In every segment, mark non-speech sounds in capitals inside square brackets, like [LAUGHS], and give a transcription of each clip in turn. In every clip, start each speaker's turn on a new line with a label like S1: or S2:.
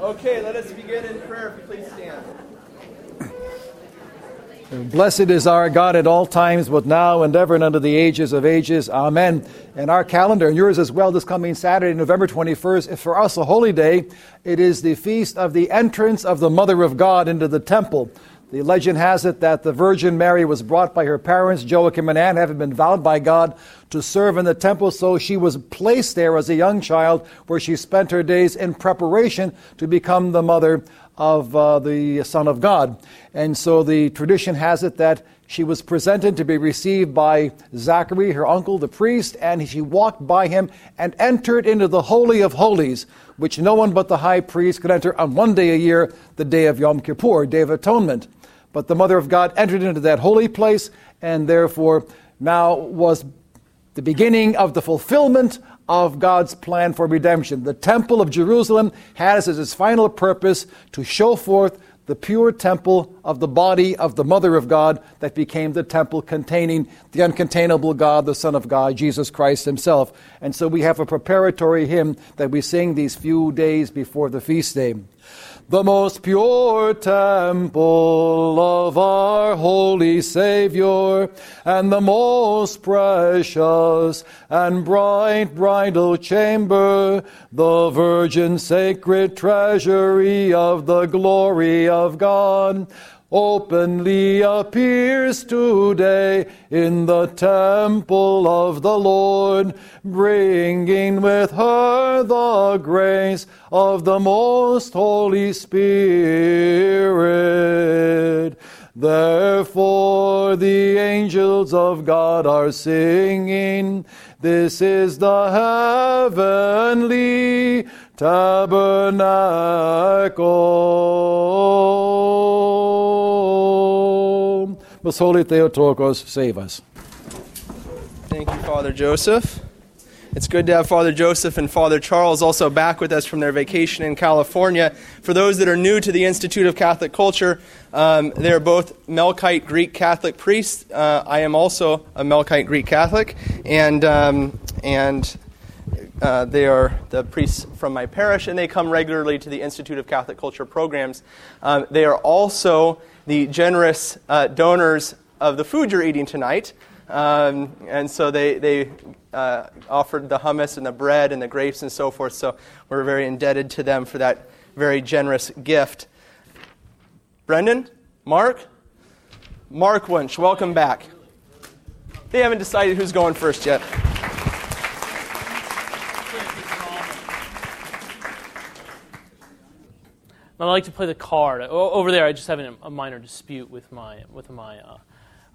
S1: Okay, let us begin in prayer please stand.
S2: Blessed is our God at all times, both now and ever and under the ages of ages. Amen. And our calendar, and yours as well, this coming Saturday, November 21st, is for us a holy day. It is the feast of the entrance of the Mother of God into the temple. The legend has it that the Virgin Mary was brought by her parents, Joachim and Anne, having been vowed by God to serve in the temple. So she was placed there as a young child, where she spent her days in preparation to become the mother of uh, the Son of God. And so the tradition has it that she was presented to be received by Zachary, her uncle, the priest, and she walked by him and entered into the Holy of Holies, which no one but the high priest could enter on one day a year, the day of Yom Kippur, Day of Atonement. But the Mother of God entered into that holy place, and therefore now was the beginning of the fulfillment of God's plan for redemption. The Temple of Jerusalem has as its final purpose to show forth the pure temple of the body of the Mother of God that became the temple containing the uncontainable God, the Son of God, Jesus Christ Himself. And so we have a preparatory hymn that we sing these few days before the feast day the most pure temple of our holy Savior, and the most precious and bright bridal chamber, the virgin sacred treasury of the glory of God openly appears today in the temple of the Lord, bringing with her the grace of the most Holy Spirit. Therefore, the angels of God are singing, This is the heavenly tabernacle. Most Holy Theotokos, save us.
S1: Thank you, Father Joseph. It's good to have Father Joseph and Father Charles also back with us from their vacation in California. For those that are new to the Institute of Catholic Culture, um, they are both Melkite Greek Catholic priests. Uh, I am also a Melkite Greek Catholic, and um, and uh, they are the priests from my parish, and they come regularly to the Institute of Catholic Culture programs. Um, they are also the generous uh, donors of the food you're eating tonight. Um, and so they, they uh, offered the hummus and the bread and the grapes and so forth. So we're very indebted to them for that very generous gift. Brendan? Mark? Mark Wunsch, welcome back. They haven't decided who's going first yet.
S3: I like to play the card. Over there, I just have a minor dispute with my with my uh,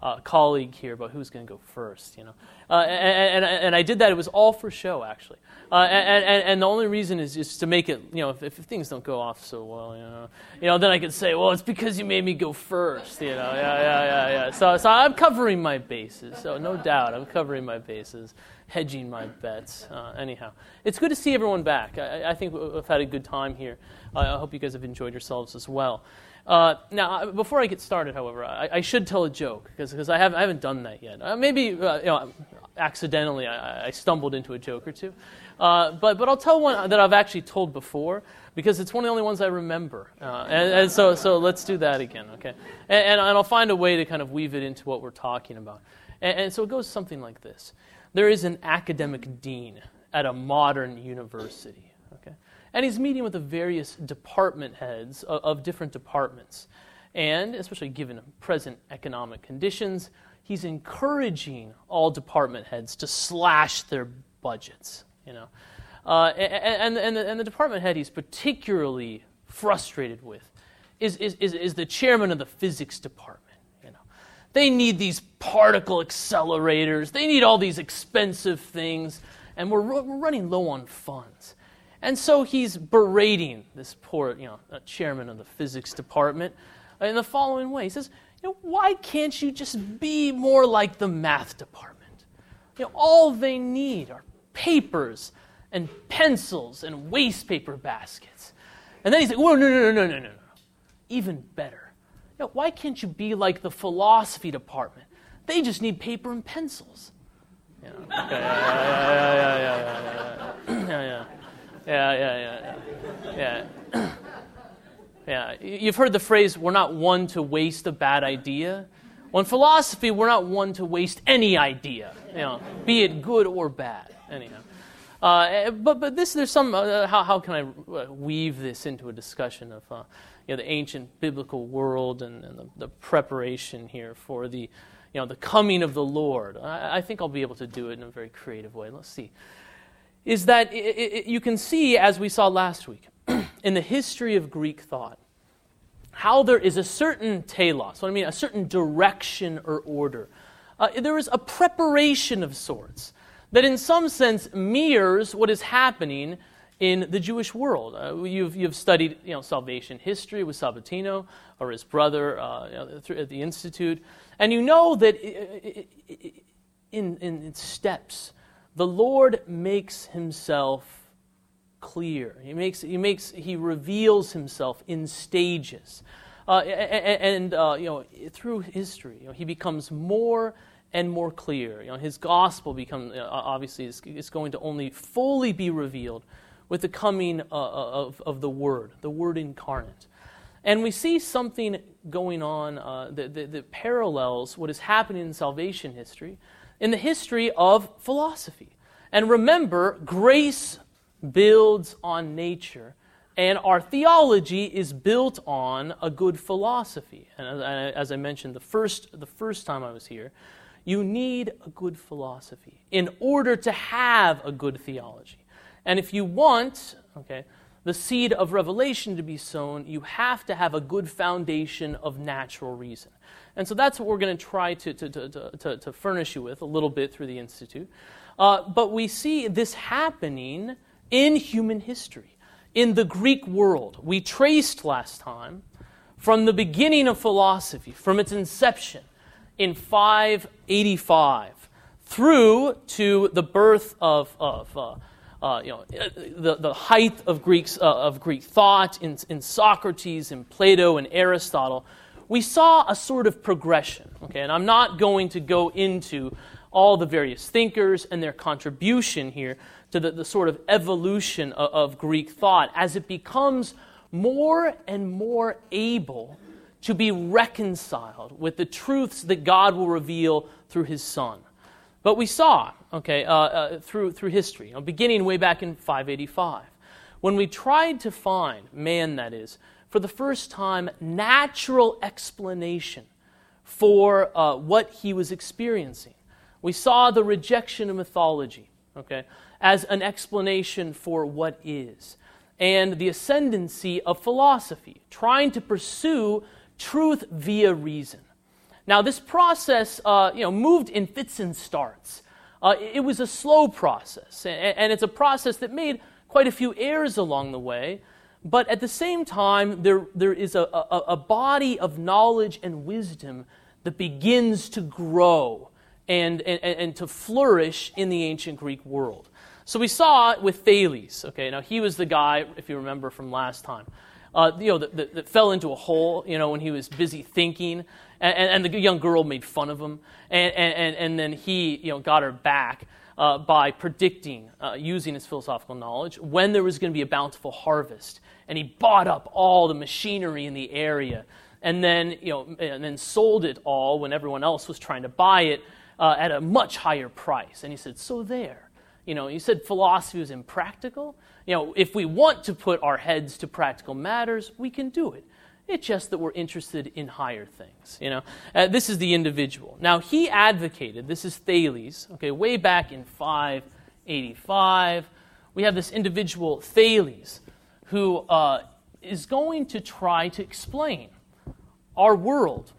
S3: uh, colleague here about who's going to go first. You know, uh, and, and, and I did that. It was all for show, actually. Uh, and, and, and the only reason is just to make it. You know, if, if things don't go off so well, you know, you know, then I could say, well, it's because you made me go first. You know, yeah, yeah, yeah, yeah. So, so I'm covering my bases. So no doubt, I'm covering my bases hedging my bets. Uh, anyhow, it's good to see everyone back. I, I, think we've had a good time here. I hope you guys have enjoyed yourselves as well. Uh, now, before I get started, however, I, I should tell a joke because I, have, I haven't done that yet. Uh, maybe uh, you know, accidentally I, I, stumbled into a joke or two, uh, but but I'll tell one that I've actually told before because it's one of the only ones I remember. Uh, and, and, so so let's do that again, okay? And, and, I'll find a way to kind of weave it into what we're talking about. And, and so it goes something like this: There is an academic dean at a modern university Okay? and he's meeting with the various department heads of, of different departments. And especially given present economic conditions, he's encouraging all department heads to slash their budgets. You know, uh, and, and, the, and the department head he's particularly frustrated with is, is, is, is the chairman of the physics department. They need these particle accelerators. They need all these expensive things, and we're, we're running low on funds. And so he's berating this poor, you know, uh, chairman of the physics department in the following way. He says, you know, why can't you just be more like the math department? You know, all they need are papers and pencils and waste paper baskets. And then he's like, no, no, no, no, no, no, no. Even better. You know, why can't you be like the philosophy department? They just need paper and pencils. Yeah, yeah, yeah, yeah, yeah, yeah, yeah. you've heard the phrase, we're not one to waste a bad idea. Well, in philosophy, we're not one to waste any idea, you know, be it good or bad. Anyhow. Uh, but but this there's some uh, how how can I uh, weave this into a discussion of uh, you know the ancient biblical world and, and the, the, preparation here for the you know the coming of the Lord. I, I, think I'll be able to do it in a very creative way. Let's see. Is that it, it, you can see as we saw last week [CLEARS THROAT] in the history of Greek thought how there is a certain telos, what I mean, a certain direction or order. Uh, there is a preparation of sorts that, in some sense, mirrors what is happening in the Jewish world. Uh, you've, you've studied you know, salvation history with Sabatino or his brother uh, you know, at the Institute, and you know that in, in steps, the Lord makes himself clear. He, makes, he, makes, he reveals himself in stages. Uh, and, uh, you know, through history, you know, he becomes more and more clear. You know, his gospel becomes obviously is, is going to only fully be revealed with the coming uh, uh, of, of the Word, the Word incarnate. And we see something going on uh, that, that, that parallels what is happening in salvation history in the history of philosophy. And remember, grace builds on nature, and our theology is built on a good philosophy. And as I mentioned the first, the first time I was here, you need a good philosophy in order to have a good theology. And if you want, okay, the seed of revelation to be sown, you have to have a good foundation of natural reason. And so that's what we're going to try to, to, to, to, furnish you with a little bit through the Institute. Uh, but we see this happening in human history, in the Greek world. We traced last time from the beginning of philosophy, from its inception, in 585 through to the birth of, of uh, uh, you know, the, the height of, Greeks, uh, of Greek thought in, in Socrates and Plato and Aristotle, we saw a sort of progression. Okay, and I'm not going to go into all the various thinkers and their contribution here to the, the sort of evolution of, of Greek thought as it becomes more and more able to be reconciled with the truths that God will reveal through his Son. But we saw, okay, uh, uh, through, through history, you know, beginning way back in 585, when we tried to find, man that is, for the first time, natural explanation for uh, what he was experiencing. We saw the rejection of mythology, okay, as an explanation for what is, and the ascendancy of philosophy, trying to pursue truth via reason. Now, this process, uh, you know, moved in fits and starts. Uh, it was a slow process, and, it's a process that made quite a few errors along the way. But at the same time, there, there is a, a, a body of knowledge and wisdom that begins to grow and, and, and to flourish in the ancient Greek world. So we saw it with Thales. Okay, now he was the guy, if you remember from last time, uh, you know, that, that, that, fell into a hole, you know, when he was busy thinking, and, and, the young girl made fun of him, and, and, and then he, you know, got her back uh, by predicting, uh, using his philosophical knowledge, when there was going to be a bountiful harvest, and he bought up all the machinery in the area, and then, you know, and then sold it all when everyone else was trying to buy it uh, at a much higher price, and he said, so there. You know, he said philosophy was impractical. You know, if we want to put our heads to practical matters, we can do it. It's just that we're interested in higher things. You know, uh, this is the individual. Now he advocated. This is Thales. Okay, way back in 585, we have this individual Thales who uh, is going to try to explain our world,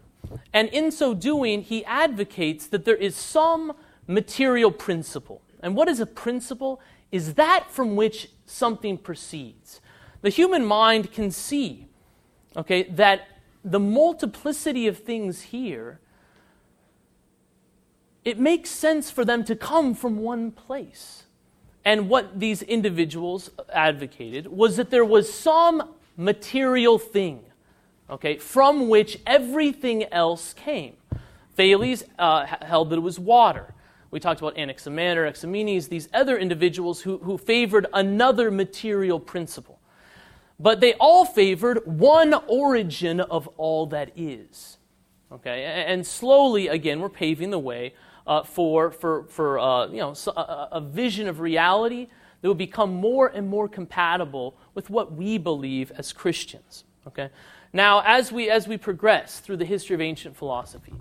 S3: and in so doing, he advocates that there is some material principle. And what is a principle? Is that from which something proceeds. The human mind can see, okay, that the multiplicity of things here, it makes sense for them to come from one place. And what these individuals advocated was that there was some material thing, okay, from which everything else came. Thales uh, held that it was water. We talked about Anaximander, Anaximenes, these other individuals who, who favored another material principle. But they all favored one origin of all that is. Okay, and slowly, again, we're paving the way uh, for, for, for uh, you know, a, a vision of reality that will become more and more compatible with what we believe as Christians. Okay? Now, as we, as we progress through the history of ancient philosophy,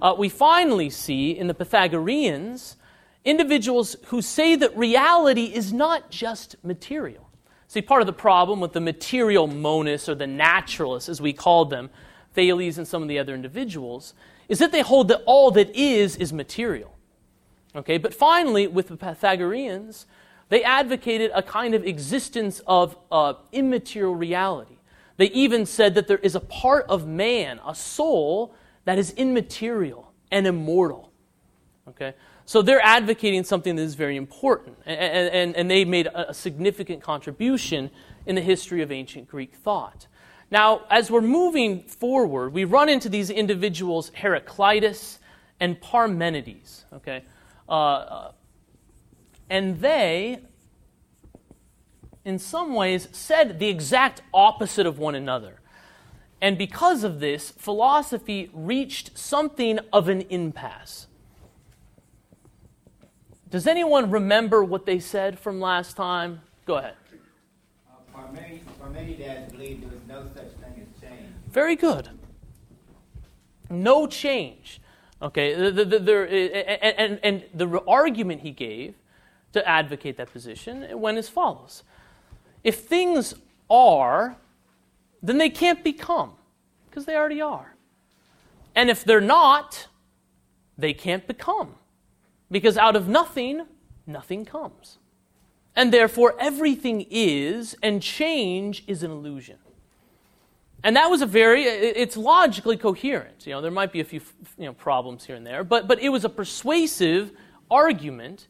S3: uh, we finally see in the Pythagoreans individuals who say that reality is not just material. See, part of the problem with the material monists or the naturalists, as we called them, Thales and some of the other individuals, is that they hold that all that is is material. Okay, but finally, with the Pythagoreans, they advocated a kind of existence of uh, immaterial reality. They even said that there is a part of man, a soul, that is immaterial and immortal. Okay? So they're advocating something that is very important, and, and, and they made a, significant contribution in the history of ancient Greek thought. Now, as we're moving forward, we run into these individuals, Heraclitus and Parmenides. Okay? Uh, uh, and they, in some ways, said the exact opposite of one another. And because of this, philosophy reached something of an impasse. Does anyone remember what they said from last time? Go ahead.
S4: Uh, Parmenides believed there was no such thing as change.
S3: Very good. No change. Okay, the, the, the, and, and, and the argument he gave to advocate that position went as follows If things are, then they can't become, because they already are. And if they're not, they can't become, because out of nothing, nothing comes. And therefore, everything is, and change is an illusion. And that was a very, it's logically coherent. You know, there might be a few you know, problems here and there, but, but it was a persuasive argument,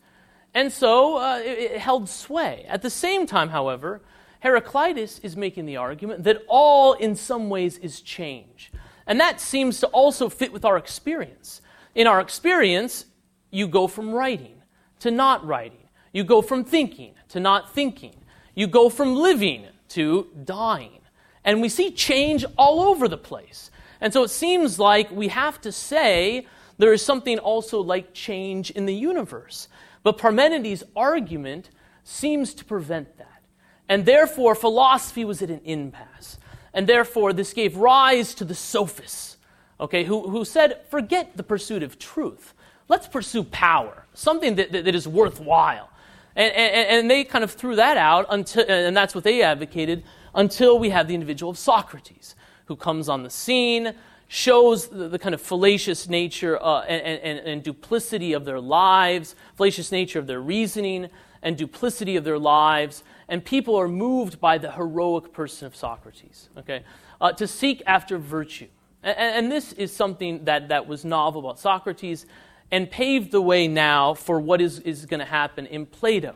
S3: and so uh, it, it held sway. At the same time, however, Heraclitus is making the argument that all, in some ways, is change. And that seems to also fit with our experience. In our experience, you go from writing to not writing. You go from thinking to not thinking. You go from living to dying. And we see change all over the place. And so it seems like we have to say there is something also like change in the universe. But Parmenides' argument seems to prevent that. And therefore, philosophy was at an impasse. And therefore, this gave rise to the sophists, okay, who, who said, forget the pursuit of truth. Let's pursue power, something that, that, that is worthwhile. And, and, and, they kind of threw that out, until, and that's what they advocated, until we have the individual of Socrates, who comes on the scene, shows the, the kind of fallacious nature uh, and, and, duplicity of their lives, fallacious nature of their reasoning, and duplicity of their lives. And people are moved by the heroic person of Socrates, okay, uh, to seek after virtue. And, and this is something that, that was novel about Socrates and paved the way now for what is, is going to happen in Plato.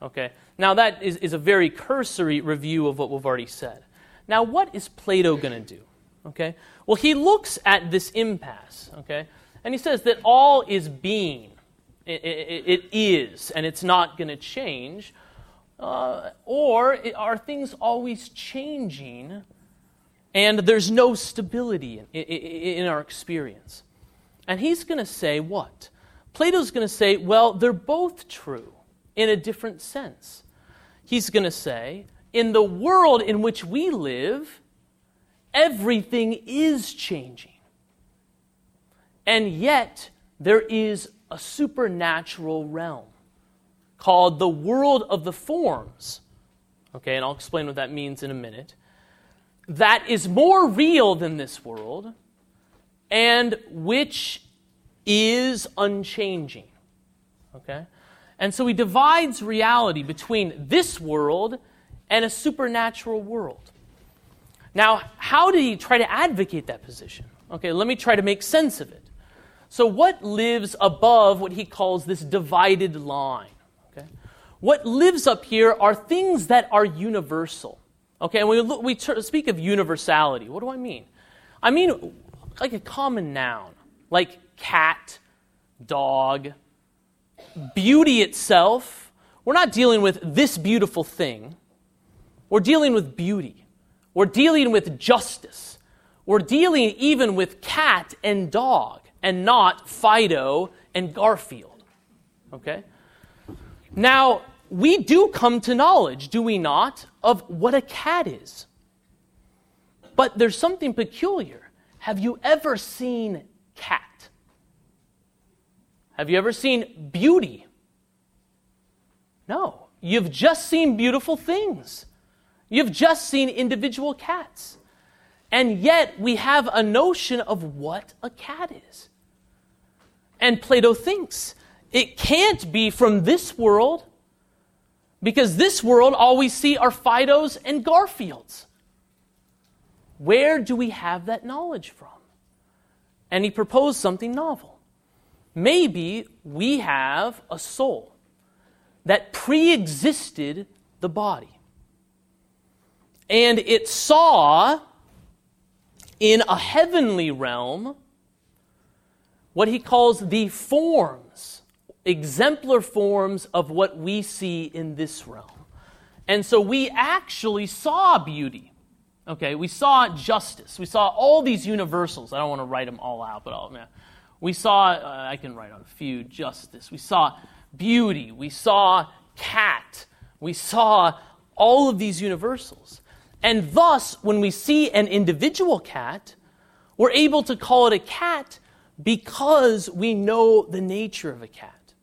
S3: Okay? Now, that is, is a very cursory review of what we've already said. Now, what is Plato going to do? Okay? Well, he looks at this impasse, okay? And he says that all is being. it, it, it is, and it's not going to change. Uh, or are things always changing and there's no stability in, in, in our experience? And he's going to say what? Plato's going to say, well, they're both true in a different sense. He's going to say, in the world in which we live, everything is changing. And yet, there is a supernatural realm called the world of the forms. Okay, and I'll explain what that means in a minute. That is more real than this world and which is unchanging. Okay? And so he divides reality between this world and a supernatural world. Now, how did he try to advocate that position? Okay, let me try to make sense of it. So, what lives above what he calls this divided line? Okay? What lives up here are things that are universal. Okay, and we, look, we speak of universality. What do I mean? I mean like a common noun, like cat, dog, beauty itself. We're not dealing with this beautiful thing. We're dealing with beauty. We're dealing with justice. We're dealing even with cat and dog and not Fido and Garfield. Okay? Now, we do come to knowledge, do we not, of what a cat is. But there's something peculiar. Have you ever seen cat? Have you ever seen beauty? No. You've just seen beautiful things. You've just seen individual cats. And yet we have a notion of what a cat is. And Plato thinks it can't be from this world because this world all we see are Fidos and Garfields. Where do we have that knowledge from? And he proposed something novel. Maybe we have a soul that pre existed the body. And it saw in a heavenly realm what he calls the forms, exemplar forms of what we see in this realm. And so we actually saw beauty. Okay, we saw justice. We saw all these universals. I don't want to write them all out, but I'll, yeah. we saw, uh, I can write on a few, justice. We saw beauty. We saw cat. We saw all of these universals. And thus, when we see an individual cat, we're able to call it a cat because we know the nature of a cat.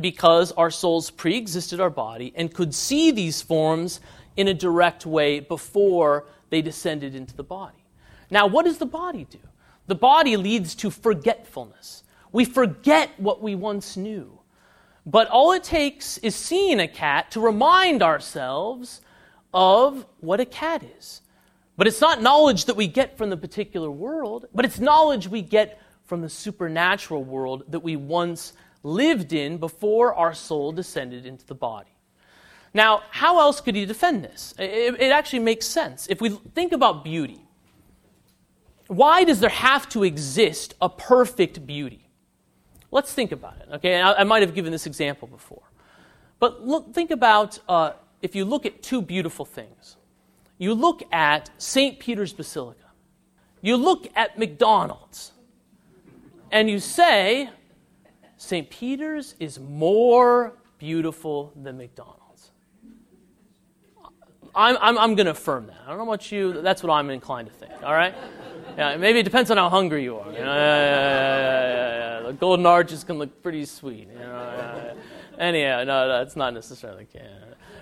S3: Because our souls pre existed our body and could see these forms in a direct way before they descended into the body. Now, what does the body do? The body leads to forgetfulness. We forget what we once knew. But all it takes is seeing a cat to remind ourselves of what a cat is. But it's not knowledge that we get from the particular world, but it's knowledge we get from the supernatural world that we once lived in before our soul descended into the body. Now, how else could he defend this? It, it, actually makes sense. If we think about beauty, why does there have to exist a perfect beauty? Let's think about it. Okay, I, I might have given this example before, but look, think about uh, if you look at two beautiful things. You look at St. Peter's Basilica. You look at McDonald's, and you say, St. Peter's is more beautiful than McDonald's. I'm, I'm, I'm going to affirm that. I don't know about you. That's what I'm inclined to think. All right. Yeah, maybe it depends on how hungry you are. Yeah, yeah, the golden arches can look pretty sweet. You know, anyhow, no, that's not necessarily.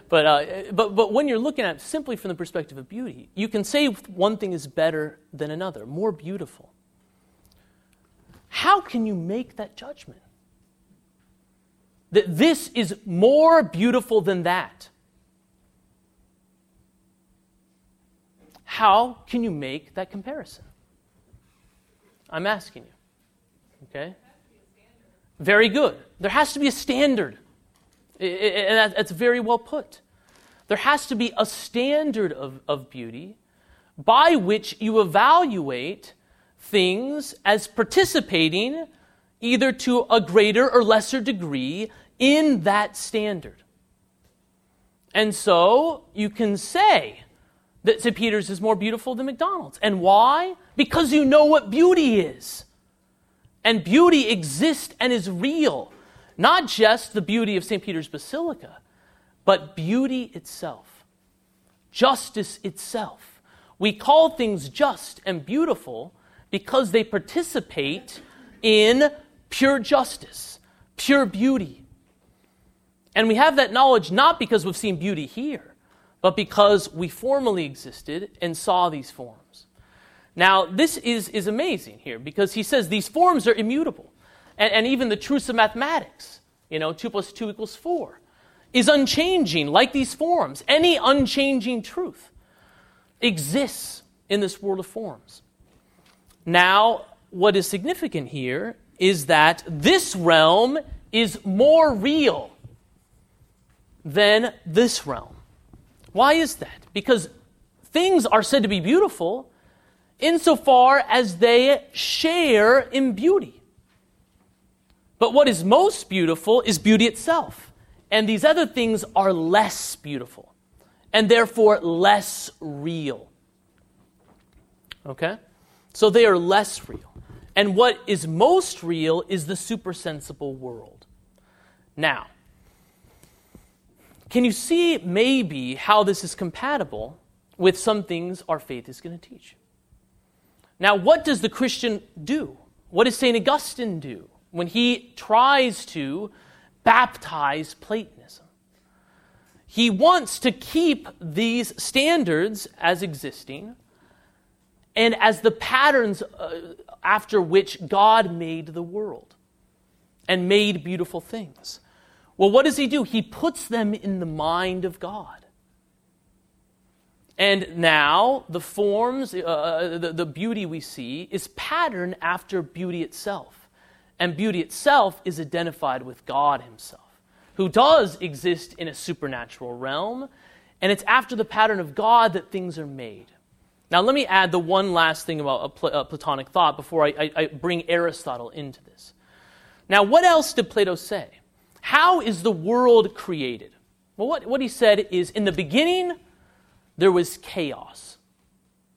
S3: But, uh, but, but when you're looking at simply from the perspective of beauty, you can say one thing is better than another, more beautiful. How can you make that judgment? That this is more beautiful than that. How can you make that comparison? I'm asking you. Okay? Very good. There has to be a standard. And that's very well put. There has to be a standard of, of beauty by which you evaluate things as participating either to a greater or lesser degree in that standard. And so you can say that St. Peter's is more beautiful than McDonald's. And why? Because you know what beauty is. And beauty exists and is real. Not just the beauty of St. Peter's Basilica, but beauty itself, justice itself. We call things just and beautiful because they participate in pure justice, pure beauty. And we have that knowledge not because we've seen beauty here, but because we formerly existed and saw these forms. Now, this is, is amazing here because he says these forms are immutable. And, and even the truths of mathematics, you know, 2 plus 2 equals 4, is unchanging like these forms. Any unchanging truth exists in this world of forms. Now, what is significant here is that this realm is more real than this realm. Why is that? Because things are said to be beautiful insofar as they share in beauty. But what is most beautiful is beauty itself. And these other things are less beautiful. and therefore less real. Okay? So they are less real. And what is most real is the supersensible world. Now, can you see maybe how this is compatible with some things our faith is going to teach? Now, what does the Christian do? What does St. Augustine do when he tries to baptize Platonism? He wants to keep these standards as existing and as the patterns uh, after which God made the world and made beautiful things. Well, what does he do? He puts them in the mind of God. And now the forms, uh, uh, the, the beauty we see is patterned after beauty itself. And beauty itself is identified with God Himself, who does exist in a supernatural realm. And it's after the pattern of God that things are made. Now, let me add the one last thing about a, Pl- a Platonic thought before I, I, I bring Aristotle into this. Now, what else did Plato say? How is the world created? Well, what, what he said is in the beginning, there was chaos.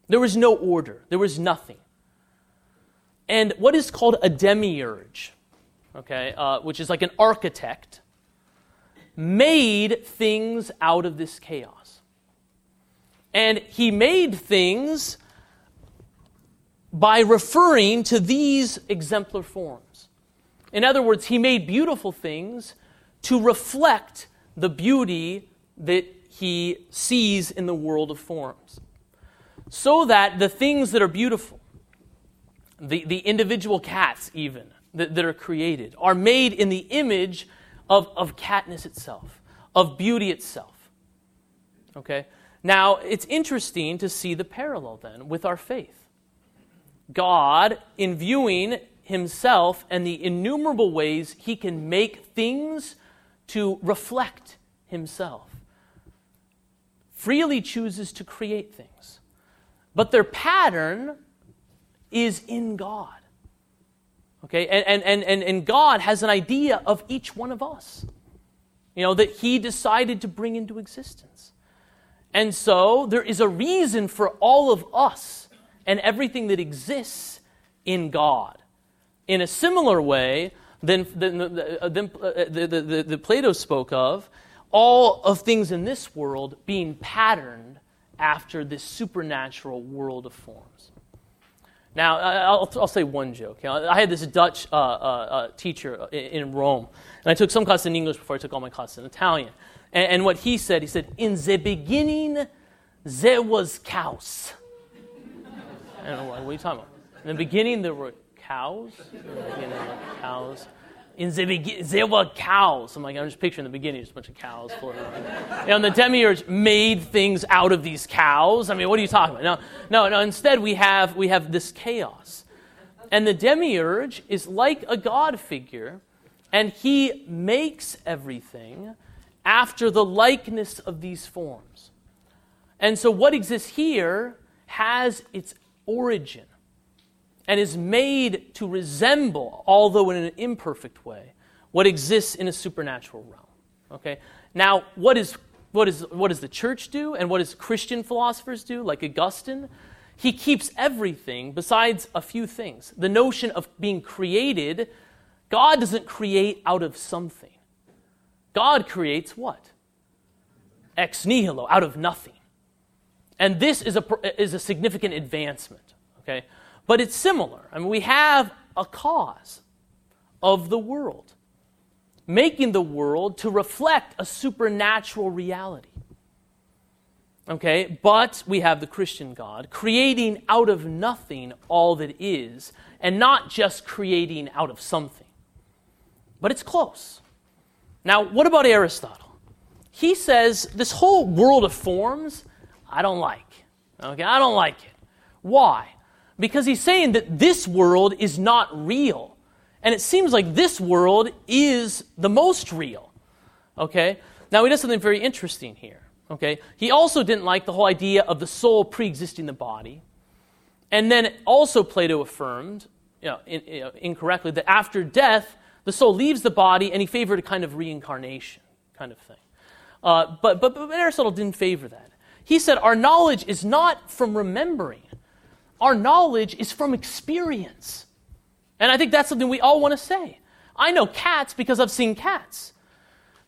S3: There was no order. There was nothing. And what is called a demiurge, okay, uh, which is like an architect, made things out of this chaos. And he made things by referring to these exemplar forms. In other words, he made beautiful things to reflect the beauty that he sees in the world of forms. So that the things that are beautiful, the, the individual cats even that, that are created, are made in the image of, of catness itself, of beauty itself. Okay? Now, it's interesting to see the parallel then with our faith. God, in viewing himself and the innumerable ways he can make things to reflect himself, freely chooses to create things. But their pattern is in God. Okay? And, and, and, and God has an idea of each one of us, you know, that He decided to bring into existence. And so there is a reason for all of us and everything that exists in God. In a similar way than, than, than, uh, the, the, the, Plato spoke of, all of things in this world being patterned after this supernatural world of forms. Now, I'll, I'll say one joke. You know, I had this Dutch uh, uh, uh, teacher in Rome, and I took some classes in English before I took all my classes in Italian. And, and what he said, he said, In the beginning, there was cows. [LAUGHS] I don't know, what are you talking about? In the beginning, there were cows. There were cows in the beginning, there were cows. I'm like, I'm just picturing the beginning, just a bunch of cows floating around. And the demiurge made things out of these cows. I mean, what are you talking about? No, no, no. Instead, we have, we have this chaos. And the demiurge is like a god figure, and he makes everything after the likeness of these forms. And so, what exists here has its origin and is made to resemble, although in an imperfect way, what exists in a supernatural realm. Okay? Now, what, is, what, is, what does the church do and what does Christian philosophers do, like Augustine? He keeps everything besides a few things. The notion of being created, God doesn't create out of something. God creates what? Ex nihilo, out of nothing. And this is a, is a significant advancement. Okay? But it's similar. I mean, we have a cause of the world, making the world to reflect a supernatural reality. Okay, but we have the Christian God creating out of nothing all that is, and not just creating out of something. But it's close. Now, what about Aristotle? He says this whole world of forms, I don't like. Okay, I don't like it. Why? Because he's saying that this world is not real. And it seems like this world is the most real. Okay? Now, he does something very interesting here. Okay? He also didn't like the whole idea of the soul pre existing the body. And then also, Plato affirmed, you know, in, you know, incorrectly, that after death, the soul leaves the body and he favored a kind of reincarnation kind of thing. Uh, but, but, but Aristotle didn't favor that. He said our knowledge is not from remembering, our knowledge is from experience. And I think that's something we all want to say. I know cats because I've seen cats.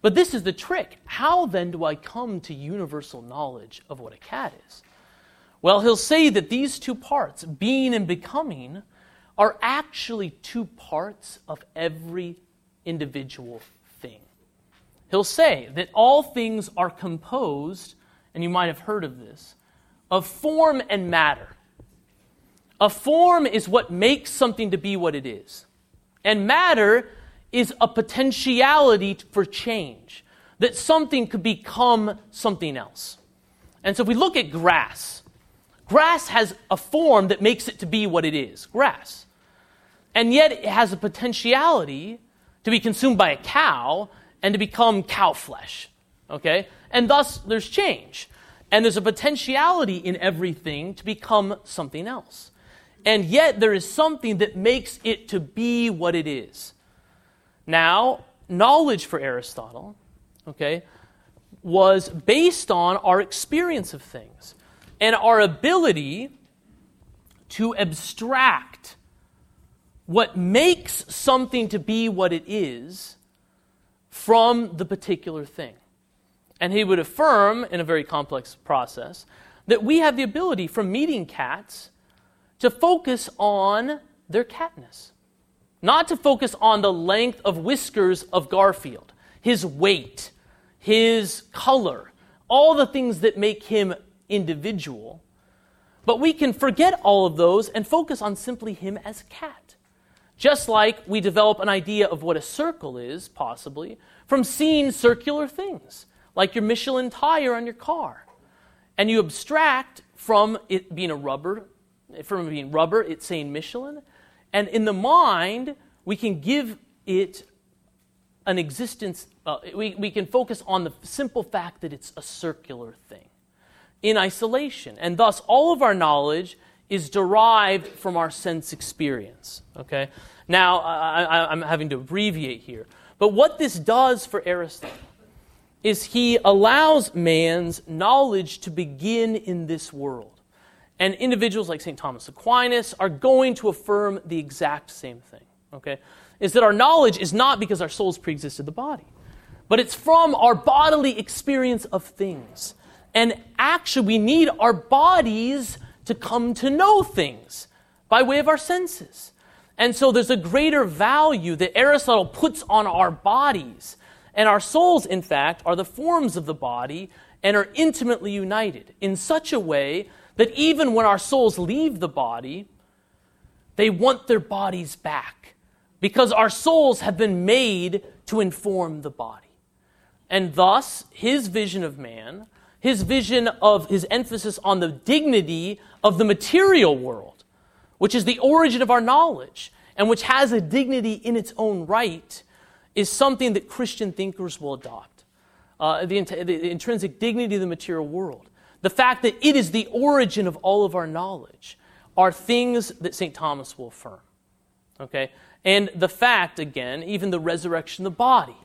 S3: But this is the trick. How then do I come to universal knowledge of what a cat is? Well, he'll say that these two parts, being and becoming, are actually two parts of every individual thing. He'll say that all things are composed, and you might have heard of this, of form and matter. A form is what makes something to be what it is, and matter is a potentiality for change, that something could become something else. And so if we look at grass, grass has a form that makes it to be what it is grass. And yet it has a potentiality to be consumed by a cow and to become cow flesh. Okay? And thus there's change. And there's a potentiality in everything to become something else. And yet there is something that makes it to be what it is. Now, knowledge for Aristotle, okay, was based on our experience of things and our ability to abstract what makes something to be what it is from the particular thing. And he would affirm, in a very complex process, that we have the ability from meeting cats to focus on their catness. Not to focus on the length of whiskers of Garfield, his weight, his color, all the things that make him individual. But we can forget all of those and focus on simply him as a cat. Just like we develop an idea of what a circle is, possibly, from seeing circular things, like your Michelin tire on your car. And you abstract from it being a rubber, from being rubber, it's saying Michelin, and in the mind, we can give it an existence, uh, we, we can focus on the simple fact that it's a circular thing in isolation. And thus, all of our knowledge is derived from our sense experience. Okay? Now, I, am having to abbreviate here. But what this does for Aristotle is he allows man's knowledge to begin in this world. And individuals like St. Thomas Aquinas are going to affirm the exact same thing. Okay? Is that our knowledge is not because our souls preexisted the body, but it's from our bodily experience of things. And actually, we need our bodies to come to know things by way of our senses. And so there's a greater value that Aristotle puts on our bodies. And our souls, in fact, are the forms of the body and are intimately united in such a way that even when our souls leave the body, they want their bodies back because our souls have been made to inform the body. And thus, his vision of man, his vision of his emphasis on the dignity of the material world, which is the origin of our knowledge and which has a dignity in its own right, is something that Christian thinkers will adopt. Uh, the, the intrinsic dignity of the material world the fact that it is the origin of all of our knowledge, are things that St. Thomas will affirm. Okay? And the fact, again, even the resurrection of the body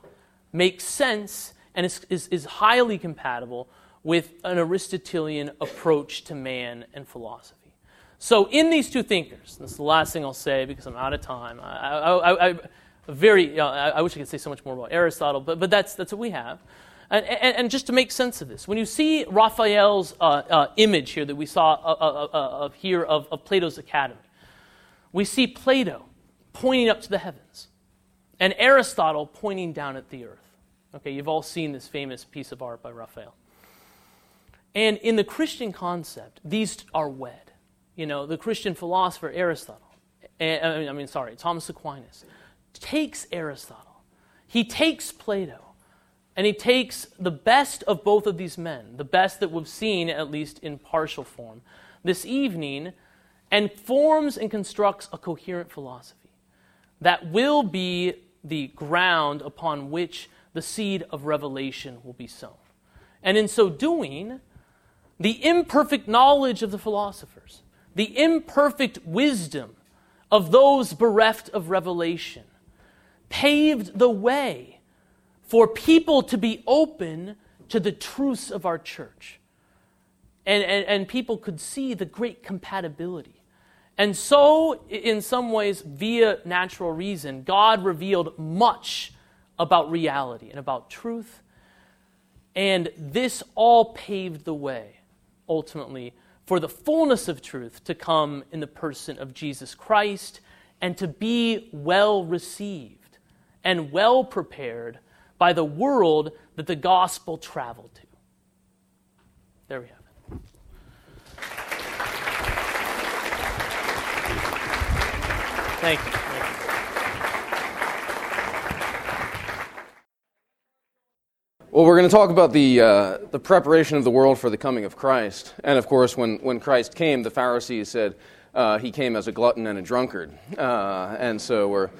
S3: makes sense and is, is, is highly compatible with an Aristotelian approach to man and philosophy. So, in these two thinkers, this is the last thing I'll say because I'm out of time. I, I, I, very, I wish I could say so much more about Aristotle, but, but that's, that's what we have. And, and, and, just to make sense of this, when you see Raphael's uh, uh, image here that we saw uh, uh, uh, here of, of Plato's Academy, we see Plato pointing up to the heavens and Aristotle pointing down at the earth. Okay, you've all seen this famous piece of art by Raphael. And in the Christian concept, these are wed. You know, the Christian philosopher Aristotle, I mean, sorry, Thomas Aquinas, takes Aristotle. He takes Plato and he takes the best of both of these men, the best that we've seen, at least in partial form, this evening, and forms and constructs a coherent philosophy that will be the ground upon which the seed of revelation will be sown. And in so doing, the imperfect knowledge of the philosophers, the imperfect wisdom of those bereft of revelation, paved the way for people to be open to the truths of our church. And, and, and people could see the great compatibility. And so, in some ways, via natural reason, God revealed much about reality and about truth. And this all paved the way, ultimately, for the fullness of truth to come in the person of Jesus Christ and to be well received and well prepared by the world that the gospel traveled to. There we have it. Thank you.
S5: Well, we're going to talk about the, uh, the preparation of the world for the coming of Christ. And of course, when, when Christ came, the Pharisees said uh, he came as a glutton and a drunkard. Uh, and so we're,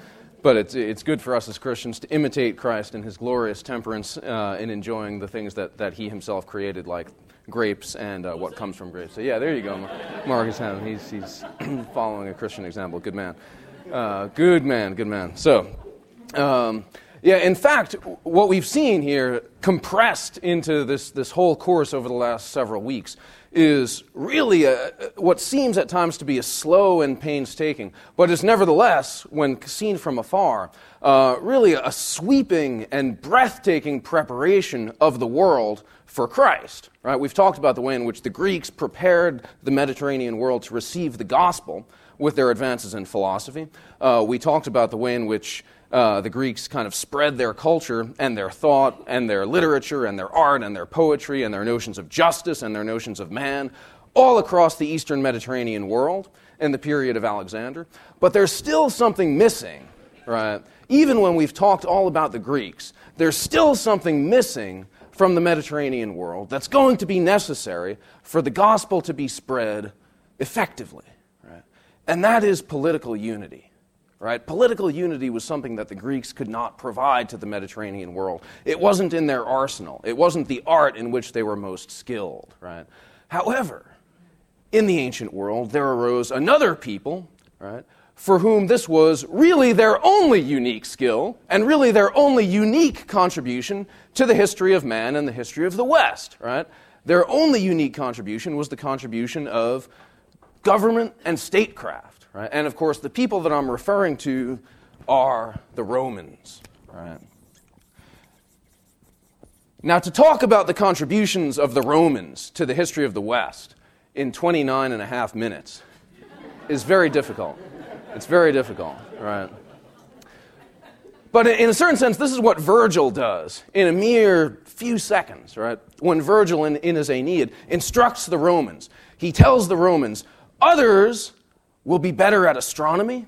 S5: but it's, it's good for us as Christians to imitate Christ in his glorious temperance uh, in enjoying the things that, that he himself created, like grapes and uh, what comes from grapes. So, yeah, there you go, Marcus Hammond. He's, he's [CLEARS THROAT] following a Christian example. Good man. Uh, good man, good man. So, um, yeah, in fact, what we've seen here compressed into this, this whole course over the last several weeks is really a, what seems at times to be a slow and painstaking, but is nevertheless, when seen from afar, uh, really a sweeping and breathtaking preparation of the world for Christ. Right? We've talked about the way in which the Greeks prepared the Mediterranean world to receive the gospel with their advances in philosophy. Uh, we talked about the way in which uh, the Greeks kind of spread their culture and their thought and their literature and their art and their poetry and their notions of justice and their notions of man all across the eastern Mediterranean world in the period of Alexander. But there's still something missing, right? Even when we've talked all about the Greeks, there's still something missing from the Mediterranean world that's going to be necessary for the gospel to be spread effectively, right? And that is political unity. Right? Political unity was something that the Greeks could not provide to the Mediterranean world. It wasn't in their arsenal. It wasn't the art in which they were most skilled, right? However, in the ancient world, there arose another people, right, for whom this was really their only unique skill and really their only unique contribution to the history of man and the history of the West, right? Their only unique contribution was the contribution of government and statecraft. Right? And of course, the people that I'm referring to are the Romans. Right? Now, to talk about the contributions of the Romans to the history of the West in 29 and a half minutes is very difficult. It's very difficult, right? But in a certain sense, this is what Virgil does in a mere few seconds, right? When Virgil, in, in his Aeneid, instructs the Romans, he tells the Romans, others will be better at astronomy,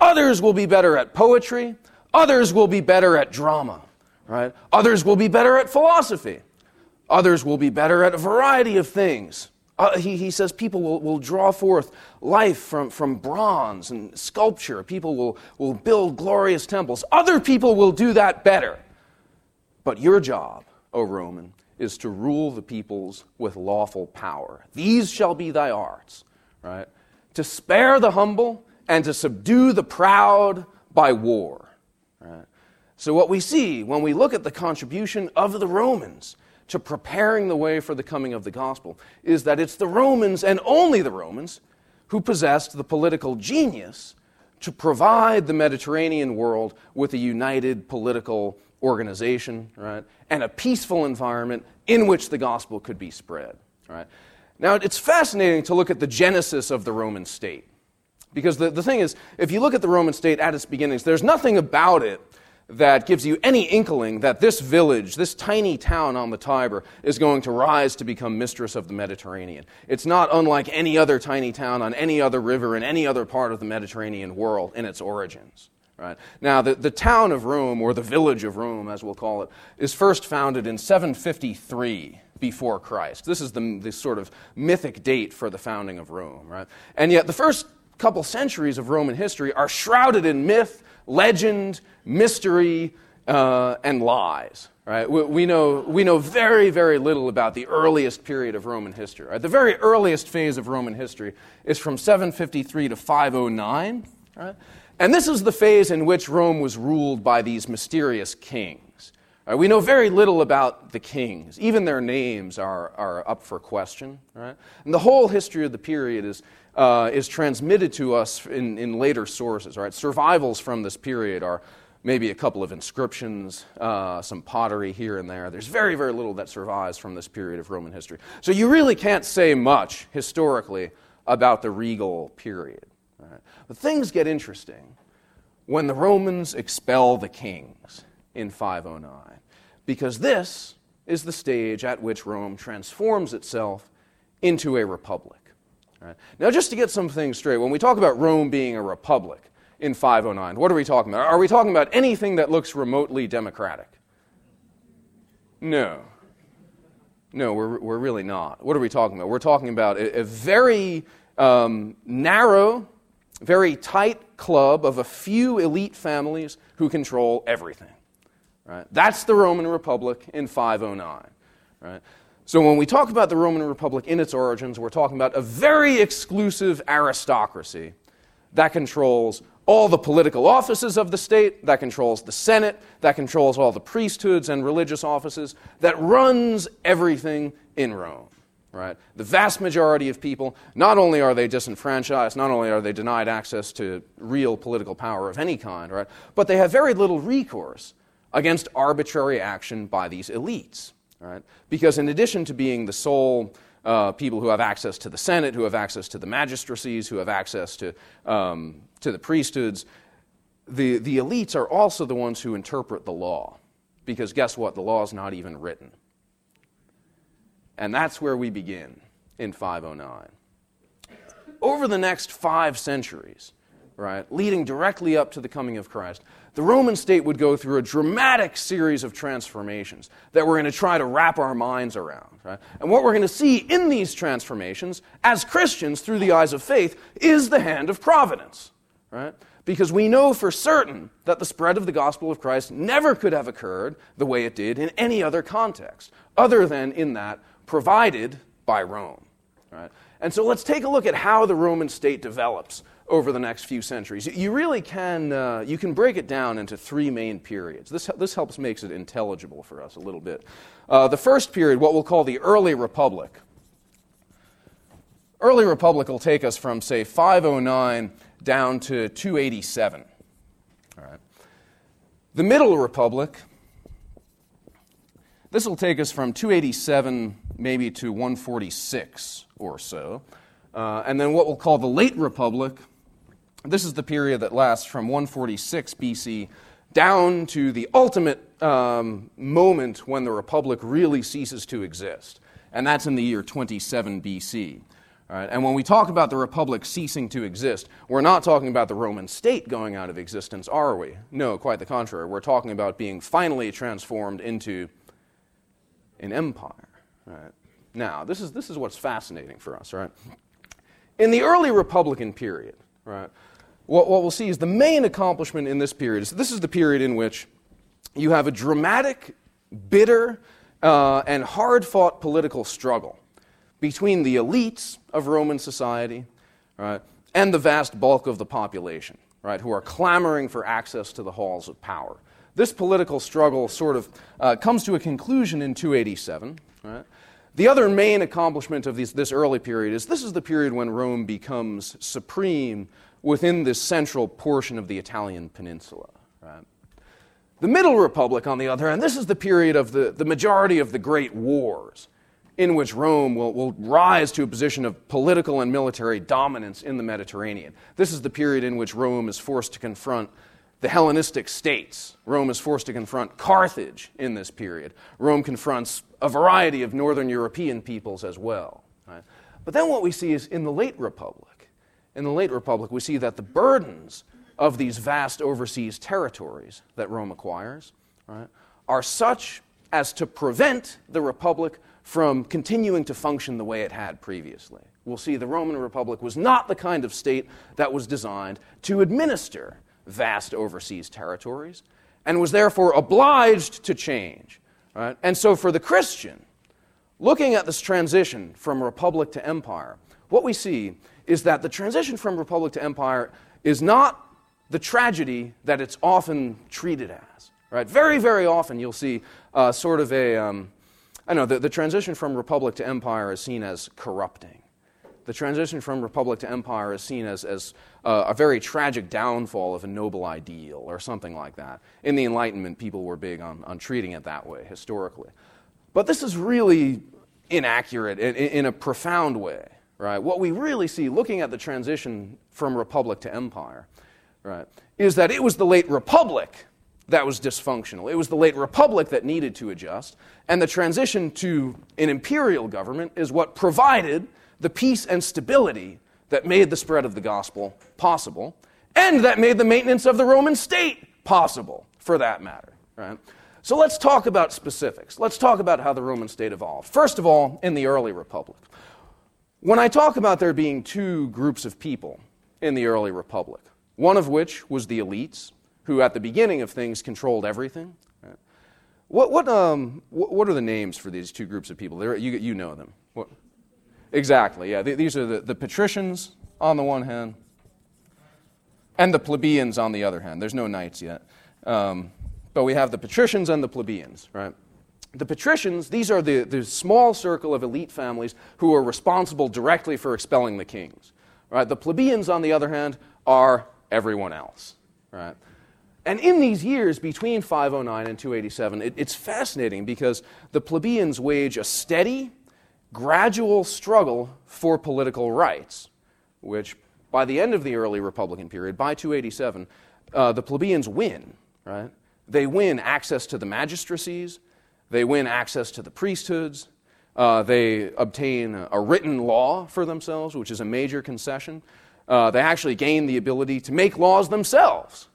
S5: others will be better at poetry, others will be better at drama, right? Others will be better at philosophy, others will be better at a variety of things. Uh, he, he says people will, will draw forth life from, from bronze and sculpture. People will, will build glorious temples. Other people will do that better. But your job, O Roman, is to rule the peoples with lawful power. These shall be thy arts, right? To spare the humble and to subdue the proud by war. Right? So, what we see when we look at the contribution of the Romans to preparing the way for the coming of the gospel is that it's the Romans and only the Romans who possessed the political genius to provide the Mediterranean world with a united political organization, right, and a peaceful environment in which the gospel could be spread, right? Now, it's fascinating to look at the genesis of the Roman state. Because the, the thing is, if you look at the Roman state at its beginnings, there's nothing about it that gives you any inkling that this village, this tiny town on the Tiber, is going to rise to become mistress of the Mediterranean. It's not unlike any other tiny town on any other river in any other part of the Mediterranean world in its origins. Right? Now, the, the town of Rome, or the village of Rome, as we'll call it, is first founded in 753 before Christ. This is the, the sort of mythic date for the founding of Rome, right? And yet, the first couple centuries of Roman history are shrouded in myth, legend, mystery, uh, and lies. Right? We, we, know, we know very, very little about the earliest period of Roman history. Right? The very earliest phase of Roman history is from 753 to 509. Right? And this is the phase in which Rome was ruled by these mysterious kings Uh, we know very little about the kings. Even their names are, are up for question. Right? And the whole history of the period is, uh, is transmitted to us in, in later sources. Right? Survivals from this period are maybe a couple of inscriptions, uh, some pottery here and there. There's very, very little that survives from this period of Roman history. So you really can't say much historically about the regal period. Right? But things get interesting when the Romans expel the kings in 509, because this is the stage at which Rome transforms itself into a republic. Right? Now, just to get some things straight, when we talk about Rome being a republic, in 509. What are we talking about? Are we talking about anything that looks remotely democratic? No. No, we're, we're really not. What are we talking about? We're talking about a, a very um, narrow, very tight club of a few elite families who control everything. Right? That's the Roman Republic in 509. Right? So when we talk about the Roman Republic in its origins, we're talking about a very exclusive aristocracy that controls all the political offices of the state, that controls the Senate, that controls all the priesthoods and religious offices, that runs everything in Rome. Right? The vast majority of people, not only are they disenfranchised, not only are they denied access to real political power of any kind, right, but they have very little recourse against arbitrary action by these elites. Right? Because in addition to being the sole uh, people who have access to the Senate, who have access to the magistracies, who have access to, um, to the priesthoods. The, the elites are also the ones who interpret the law. Because guess what? The law is not even written. And that's where we begin in 509. Over the next five centuries, right, leading directly up to the coming of Christ, the Roman state would go through a dramatic series of transformations that we're going to try to wrap our minds around. Right? And what we're going to see in these transformations, as Christians through the eyes of faith, is the hand of providence. Right? Because we know for certain that the spread of the gospel of Christ never could have occurred the way it did in any other context, other than in that provided by Rome. Right? And so let's take a look at how the Roman state develops over the next few centuries. You really can, uh, you can break it down into three main periods. This, this helps makes it intelligible for us a little bit. Uh, the first period, what we'll call the early republic. Early republic will take us from, say, 509 down to 287. All right. The middle republic, this will take us from 287 maybe to 146 or so. Uh, and then what we'll call the late republic this is the period that lasts from 146 BC down to the ultimate um, moment when the republic really ceases to exist, and that's in the year 27 BC. Right? And when we talk about the republic ceasing to exist, we're not talking about the Roman state going out of existence, are we? No, quite the contrary. We're talking about being finally transformed into an empire. Right? Now, this is, this is what's fascinating for us, right? In the early Republican period, right, what, what we'll see is the main accomplishment in this period is this is the period in which you have a dramatic, bitter, uh, and hard fought political struggle between the elites of Roman society right, and the vast bulk of the population, right, who are clamoring for access to the halls of power. This political struggle sort of uh, comes to a conclusion in 287. Right? The other main accomplishment of these, this early period is this is the period when Rome becomes supreme within this central portion of the Italian peninsula. Right? The Middle Republic, on the other hand, this is the period of the, the majority of the great wars in which Rome will, will rise to a position of political and military dominance in the Mediterranean. This is the period in which Rome is forced to confront the Hellenistic states. Rome is forced to confront Carthage in this period. Rome confronts a variety of northern European peoples as well. Right? But then what we see is in the late Republic, in the late Republic, we see that the burdens of these vast overseas territories that Rome acquires right, are such as to prevent the Republic from continuing to function the way it had previously. We'll see the Roman Republic was not the kind of state that was designed to administer vast overseas territories and was therefore obliged to change. Right? And so, for the Christian, looking at this transition from republic to empire, what we see is that the transition from republic to empire is not the tragedy that it's often treated as. Right? Very, very often you'll see uh, sort of a, um, I know, the, the transition from republic to empire is seen as corrupting. The transition from republic to empire is seen as, as uh, a very tragic downfall of a noble ideal or something like that. In the Enlightenment, people were big on, on treating it that way historically. But this is really inaccurate in, in a profound way. Right? What we really see looking at the transition from republic to empire right, is that it was the late republic that was dysfunctional. It was the late republic that needed to adjust, and the transition to an imperial government is what provided the peace and stability that made the spread of the gospel possible, and that made the maintenance of the Roman state possible, for that matter. Right? So let's talk about specifics. Let's talk about how the Roman state evolved. First of all, in the early republic. When I talk about there being two groups of people in the early republic, one of which was the elites, who at the beginning of things controlled everything. Right? What, what, um, what, what, are the names for these two groups of people? You, you know them. What? Exactly, yeah. These are the, the patricians on the one hand, and the plebeians on the other hand. There's no knights yet. Um, but we have the patricians and the plebeians, right? The patricians, these are the, the small circle of elite families who are responsible directly for expelling the kings. Right? The plebeians, on the other hand, are everyone else. Right? And in these years between 509 and 287, it, it's fascinating because the plebeians wage a steady, gradual struggle for political rights, which by the end of the early Republican period, by 287, uh, the plebeians win. Right? They win access to the magistracies, they win access to the priesthoods, uh, they obtain a written law for themselves, which is a major concession. Uh, they actually gain the ability to make laws themselves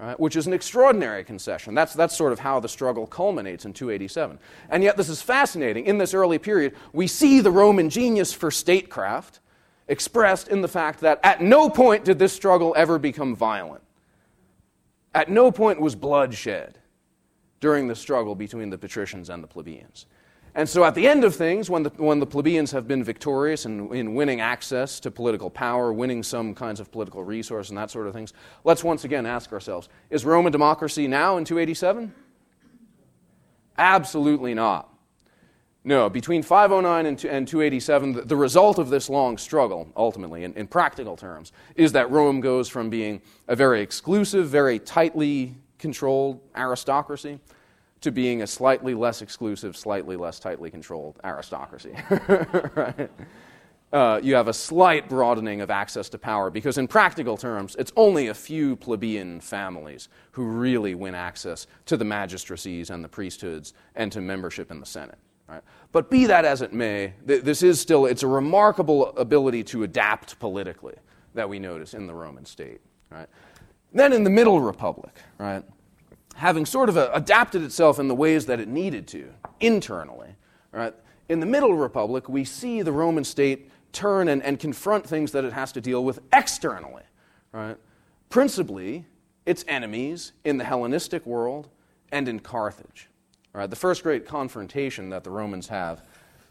S5: right, which is an extraordinary concession. That's, that's sort of how the struggle culminates in 287. And yet, this is fascinating. In this early period, we see the Roman genius for statecraft expressed in the fact that at no point did this struggle ever become violent. At no point was blood shed during the struggle between the patricians and the plebeians. And so, at the end of things, when the, when the plebeians have been victorious in, in winning access to political power, winning some kinds of political resource, and that sort of things, let's once again ask ourselves is Roman democracy now in 287? Absolutely not. No, between 509 and 287, the result of this long struggle, ultimately, in, in practical terms, is that Rome goes from being a very exclusive, very tightly controlled aristocracy to being a slightly less exclusive, slightly less tightly controlled aristocracy. [LAUGHS] right? Uh, you have a slight broadening of access to power because, in practical terms, it's only a few plebeian families who really win access to the magistracies and the priesthoods and to membership in the Senate. Right? But be that as it may, th- this is still it's a remarkable ability to adapt politically that we notice in the Roman state. Right? Then in the Middle Republic, right? having sort of adapted itself in the ways that it needed to internally. Right? In the Middle Republic, we see the Roman state turn and, and confront things that it has to deal with externally. Right? Principally, its enemies in the Hellenistic world and in Carthage. Right? The first great confrontation that the Romans have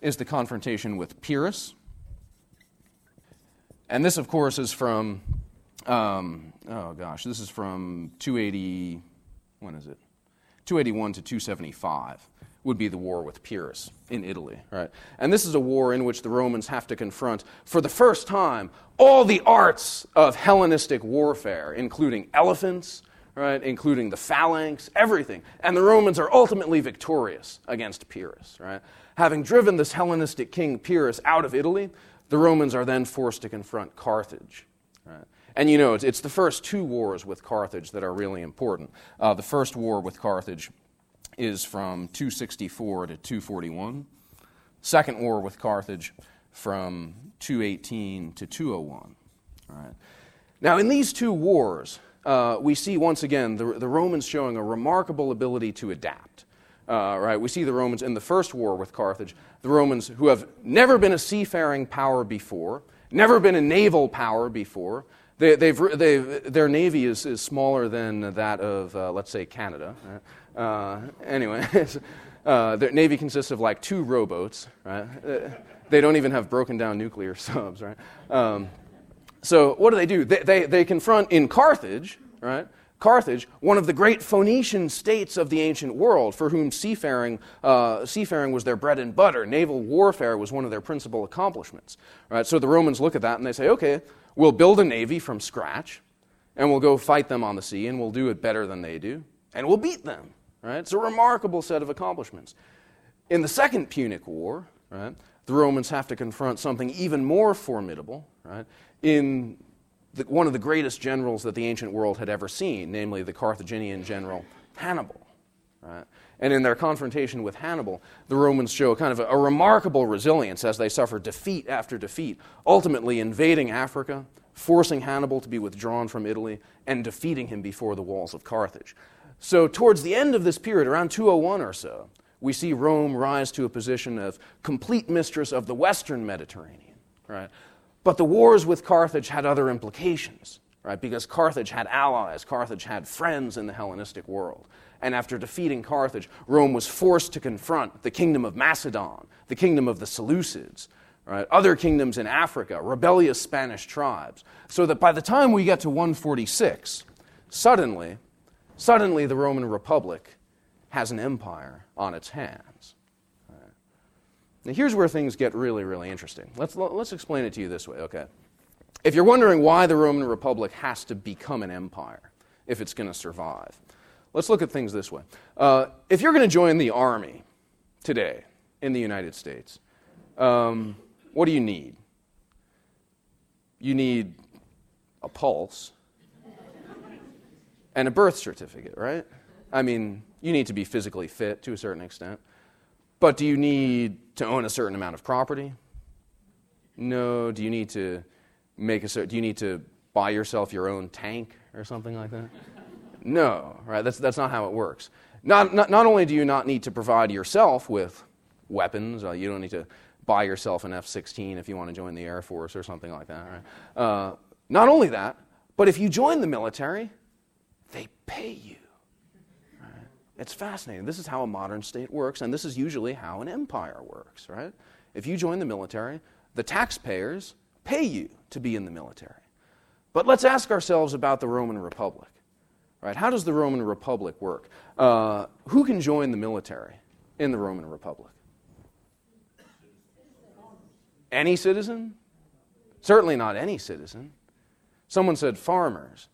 S5: is the confrontation with Pyrrhus. And this, of course, is from, um, oh gosh, this is from 280 when is it? 281 to 275 would be the war with Pyrrhus in Italy, right? And this is a war in which the Romans have to confront, for the first time, all the arts of Hellenistic warfare, including elephants, right, including the phalanx, everything. And the Romans are ultimately victorious against Pyrrhus, right? Having driven this Hellenistic king Pyrrhus out of Italy, the Romans are then forced to confront Carthage, right? And you know, it's, it's, the first two wars with Carthage that are really important. Uh, the first war with Carthage is from 264 to 241. Second war with Carthage from 218 to 201. All right. Now, in these two wars, uh, we see once again the, the Romans showing a remarkable ability to adapt. Uh, right? We see the Romans in the first war with Carthage, the Romans who have never been a seafaring power before, never been a naval power before, they, they've, they've, their navy is, is smaller than that of, uh, let's say, Canada. Uh, anyway, [LAUGHS] uh, their navy consists of like two rowboats. Right? Uh, they don't even have broken down nuclear [LAUGHS] subs. Right? Um, so what do they do? They, they, they confront in Carthage, right? Carthage, one of the great Phoenician states of the ancient world, for whom seafaring, uh, seafaring was their bread and butter. Naval warfare was one of their principal accomplishments. Right? So the Romans look at that and they say, okay, we'll build a navy from scratch, and we'll go fight them on the sea, and we'll do it better than they do, and we'll beat them. Right? It's a remarkable set of accomplishments. In the Second Punic War, right, the Romans have to confront something even more formidable right, in the, one of the greatest generals that the ancient world had ever seen, namely the Carthaginian general Hannibal. Right? And in their confrontation with Hannibal, the Romans show kind of a, a remarkable resilience as they suffer defeat after defeat, ultimately invading Africa, forcing Hannibal to be withdrawn from Italy, and defeating him before the walls of Carthage. So, towards the end of this period, around 201 or so, we see Rome rise to a position of complete mistress of the Western Mediterranean. Right? But the wars with Carthage had other implications, right? Because Carthage had allies, Carthage had friends in the Hellenistic world. And after defeating Carthage, Rome was forced to confront the kingdom of Macedon, the kingdom of the Seleucids, right? other kingdoms in Africa, rebellious Spanish tribes. So that by the time we get to 146, suddenly, suddenly the Roman Republic has an empire on its hands. Now, here's where things get really, really interesting. Let's, let's explain it to you this way, okay? If you're wondering why the Roman Republic has to become an empire if it's going to survive, let's look at things this way. Uh, if you're going to join the army today in the United States, um, what do you need? You need a pulse and a birth certificate, right? I mean, you need to be physically fit to a certain extent. But do you need to own a certain amount of property? No. Do you need to make a certain, do you need to buy yourself your own tank or something like that? No, right? That's, that's not how it works. Not, not, not only do you not need to provide yourself with weapons, uh, you don't need to buy yourself an F 16 if you want to join the Air Force or something like that, right? Uh, not only that, but if you join the military, they pay you. It's fascinating. This is how a modern state works, and this is usually how an empire works, right? If you join the military, the taxpayers pay you to be in the military. But let's ask ourselves about the Roman Republic, right? How does the Roman Republic work? Uh, who can join the military in the Roman Republic? Any citizen? Certainly not any citizen. Someone said farmers.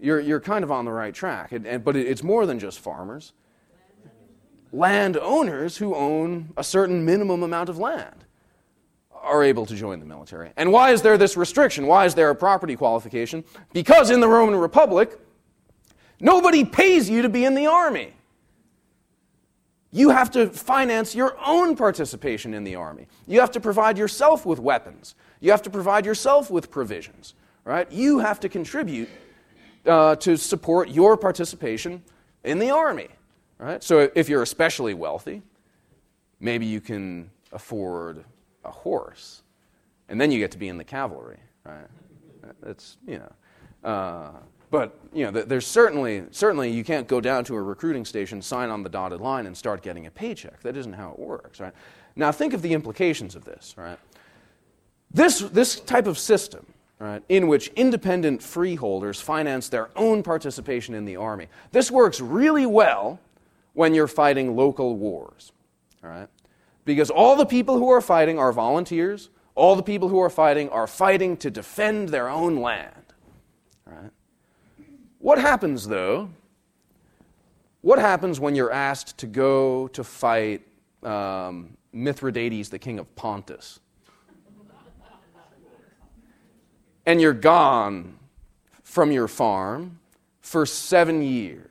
S5: You're, you're kind of on the right track, and, but it, it's more than just farmers landowners who own a certain minimum amount of land are able to join the military. And why is there this restriction? Why is there a property qualification? Because in the Roman Republic, nobody pays you to be in the army. You have to finance your own participation in the army. You have to provide yourself with weapons. You have to provide yourself with provisions. Right? You have to contribute uh, to support your participation in the army. Right? So if you're especially wealthy, maybe you can afford a horse, and then you get to be in the cavalry. Right? That's you know. Uh, but you know, there's certainly certainly you can't go down to a recruiting station, sign on the dotted line, and start getting a paycheck. That isn't how it works, right? Now think of the implications of this, right? This this type of system, right, in which independent freeholders finance their own participation in the army. This works really well when you're fighting local wars. Right? Because all the people who are fighting are volunteers, all the people who are fighting are fighting to defend their own land. What happens, though? What happens when you're asked to go to fight um, Mithridates, the king of Pontus? and you're gone from your farm for seven years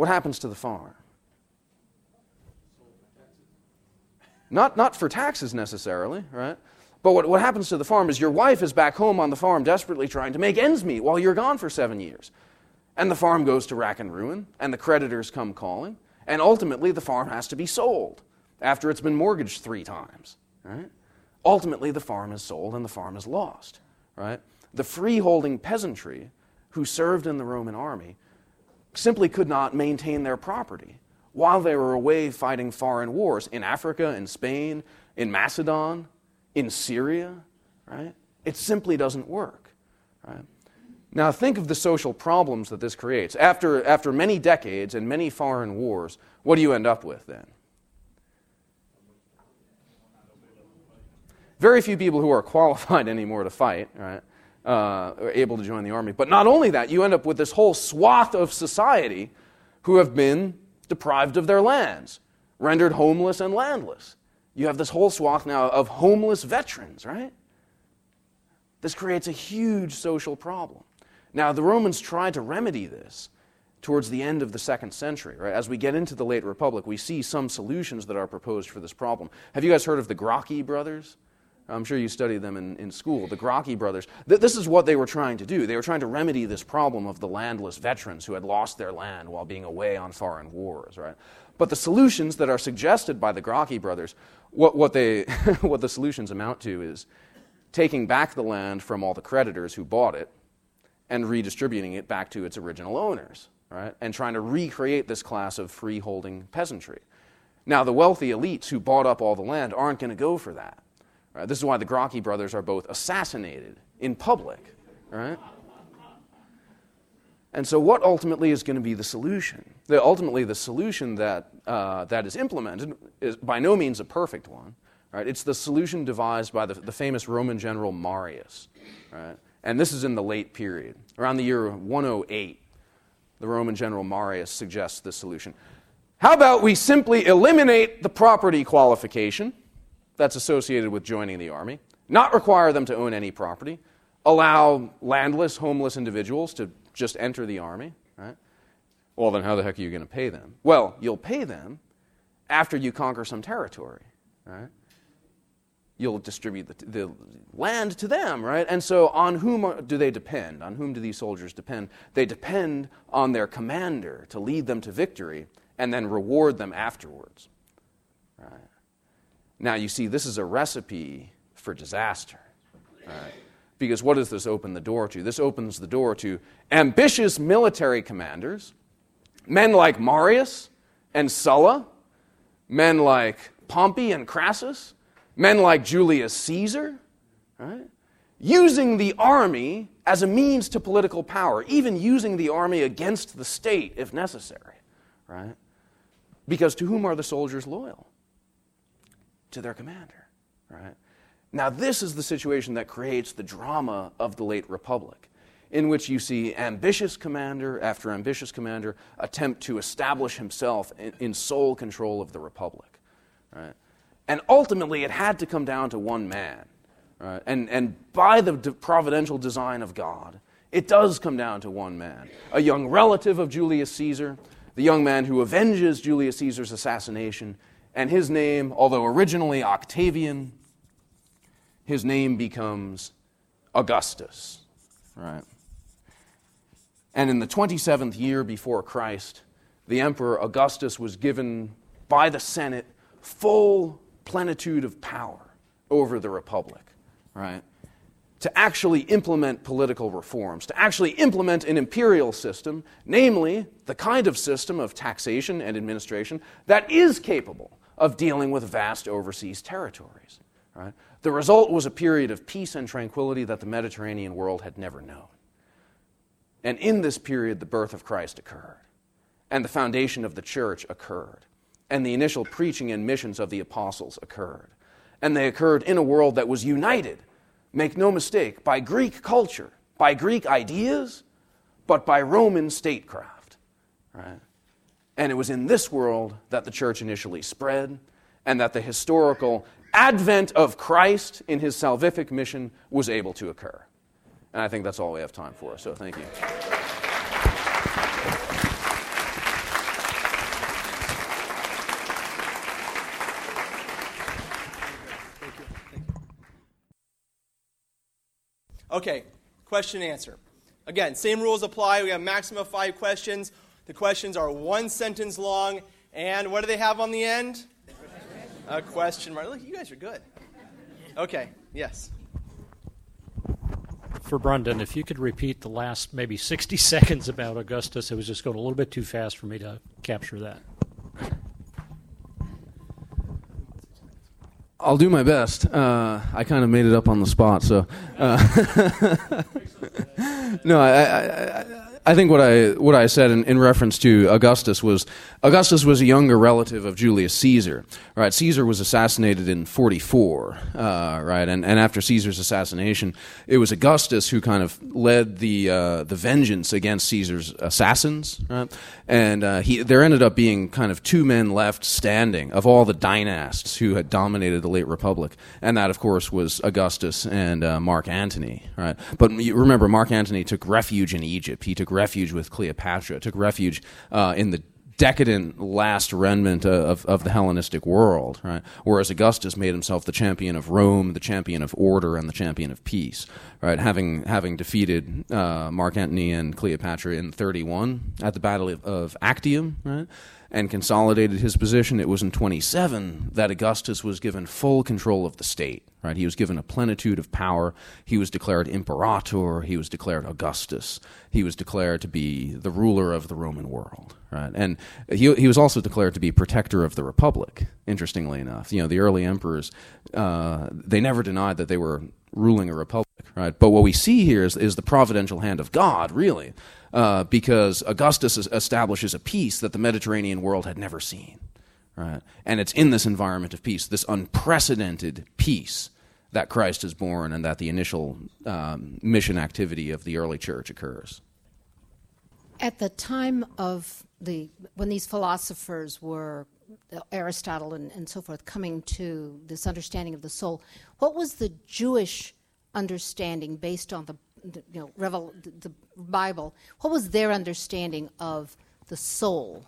S5: what happens to the farm? Not, not for taxes necessarily, right? But what, what happens to the farm is your wife is back home on the farm desperately trying to make ends meet while you're gone for seven years. And the farm goes to rack and ruin, and the creditors come calling, and ultimately the farm has to be sold after it's been mortgaged three times, right? Ultimately, the farm is sold and the farm is lost, right? The freeholding peasantry who served in the Roman army simply could not maintain their property while they were away fighting foreign wars in Africa, in Spain, in Macedon, in Syria, right? It simply doesn't work, right? Now, think of the social problems that this creates. After, after many decades and many foreign wars, what do you end up with then? Very few people who are [LAUGHS] qualified anymore to fight, right, uh, are able to join the army. But not only that, you end up with this whole swath of society who have been deprived of their lands, rendered homeless and landless. You have this whole swath now of homeless veterans, right? This creates a huge social problem. Now, the Romans tried to remedy this towards the end of the second century. Right? As we get into the late Republic, we see some solutions that are proposed for this problem. Have you guys heard of the Gracchi brothers? I'm sure you studied them in, in school. The Gracchi brothers. Th- this is what they were trying to do. They were trying to remedy this problem of the landless veterans who had lost their land while being away on foreign wars. Right? But the solutions that are suggested by the Gracchi brothers, what, what, they, [LAUGHS] what the solutions amount to is taking back the land from all the creditors who bought it and redistributing it back to its original owners, right? And trying to recreate this class of freeholding peasantry. Now, the wealthy elites who bought up all the land aren't going to go for that. Right? This is why the Gracchi brothers are both assassinated in public, right? And so, what ultimately is going to be the solution? The, ultimately, the solution that, uh, that is implemented is by no means a perfect one. Right? It's the solution devised by the, the famous Roman general Marius. Right? And this is in the late period. Around the year 108, the Roman general Marius suggests this solution. How about we simply eliminate the property qualification that's associated with joining the army, not require them to own any property, allow landless, homeless individuals to just enter the army, right? Well, then how the heck are you going to pay them? Well, you'll pay them after you conquer some territory, right? you'll distribute the, the, land to them, right? And so, on whom are, do they depend? On whom do these soldiers depend? They depend on their commander to lead them to victory and then reward them afterwards, right? Now, you see, this is a recipe for disaster, right? Because what does this open the door to? This opens the door to ambitious military commanders, men like Marius and Sulla, men like Pompey and Crassus men like Julius Caesar, right? using the army as a means to political power, even using the army against the state if necessary, right? Because to whom are the soldiers loyal? To their commander, right? Now, this is the situation that creates the drama of the late Republic, in which you see ambitious commander after ambitious commander attempt to establish himself in, in sole control of the Republic, right? And ultimately, it had to come down to one man. Right? And, and by the providential design of God, it does come down to one man a young relative of Julius Caesar, the young man who avenges Julius Caesar's assassination. And his name, although originally Octavian, his name becomes Augustus. Right? And in the 27th year before Christ, the Emperor Augustus was given by the Senate full plenitude of power over the republic, right? To actually implement political reforms, to actually implement an imperial system, namely the kind of system of taxation and administration that is capable of dealing with vast overseas territories. Right? The result was a period of peace and tranquility that the Mediterranean world had never known. And in this period, the birth of Christ occurred, and the foundation of the church occurred and the initial preaching and missions of the apostles occurred. And they occurred in a world that was united, make no mistake, by Greek culture, by Greek ideas, but by Roman statecraft. Right? And it was in this world that the church initially spread, and that the historical advent of Christ in his salvific mission was able to occur. And I think that's all we have time for, so thank you.
S1: Okay, question and answer. Again, same rules apply. We have maximum of five questions. The questions are one sentence long, and what do they have on the end? A question mark. Look, you guys are good. Okay, yes.
S6: For Brendan, if you could repeat the last maybe 60 [LAUGHS] seconds about Augustus, it was just going a little bit too fast for me to capture that.
S5: I'll do my best. Uh, I kind of made it up on the spot, so. Uh, [LAUGHS] no, I, I, I, I think what I what I said in, in, reference to Augustus was Augustus was a younger relative of Julius Caesar. Right, Caesar was assassinated in 44. Uh, right, and, and after Caesar's assassination, it was Augustus who kind of led the uh, the vengeance against Caesar's assassins. Right, and uh, he there ended up being kind of two men left standing of all the dynasts who had dominated the late republic, and that of course was Augustus and uh, Mark Antony. Right, but remember, Mark Antony took refuge in Egypt. He took refuge with Cleopatra, took refuge uh, in the decadent last remnant of, of the Hellenistic world, right? Whereas Augustus made himself the champion of Rome, the champion of order, and the champion of peace, right? Having having defeated uh, Mark Antony and Cleopatra in 31 at the Battle of Actium, right? and consolidated his position, it was in 27 that Augustus was given full control of the state. Right? He was given a plenitude of power. He was declared imperator. He was declared Augustus. He was declared to be the ruler of the Roman world. Right? And he, he was also declared to be protector of the republic. Interestingly enough, you know, the early emperors uh, they never denied that they were ruling a republic. Right? But what we see here is, is the providential hand of God, really uh, because Augustus establishes a peace that the Mediterranean world had never seen. Right? And it's in this environment of peace, this unprecedented peace, that Christ is born and that the initial um, mission activity of the early church occurs.
S7: At the time of the when these philosophers were Aristotle and, and so forth coming to this understanding of the soul, what was the Jewish understanding based on the the, you know, Revel, the, the Bible, what was their understanding of the soul?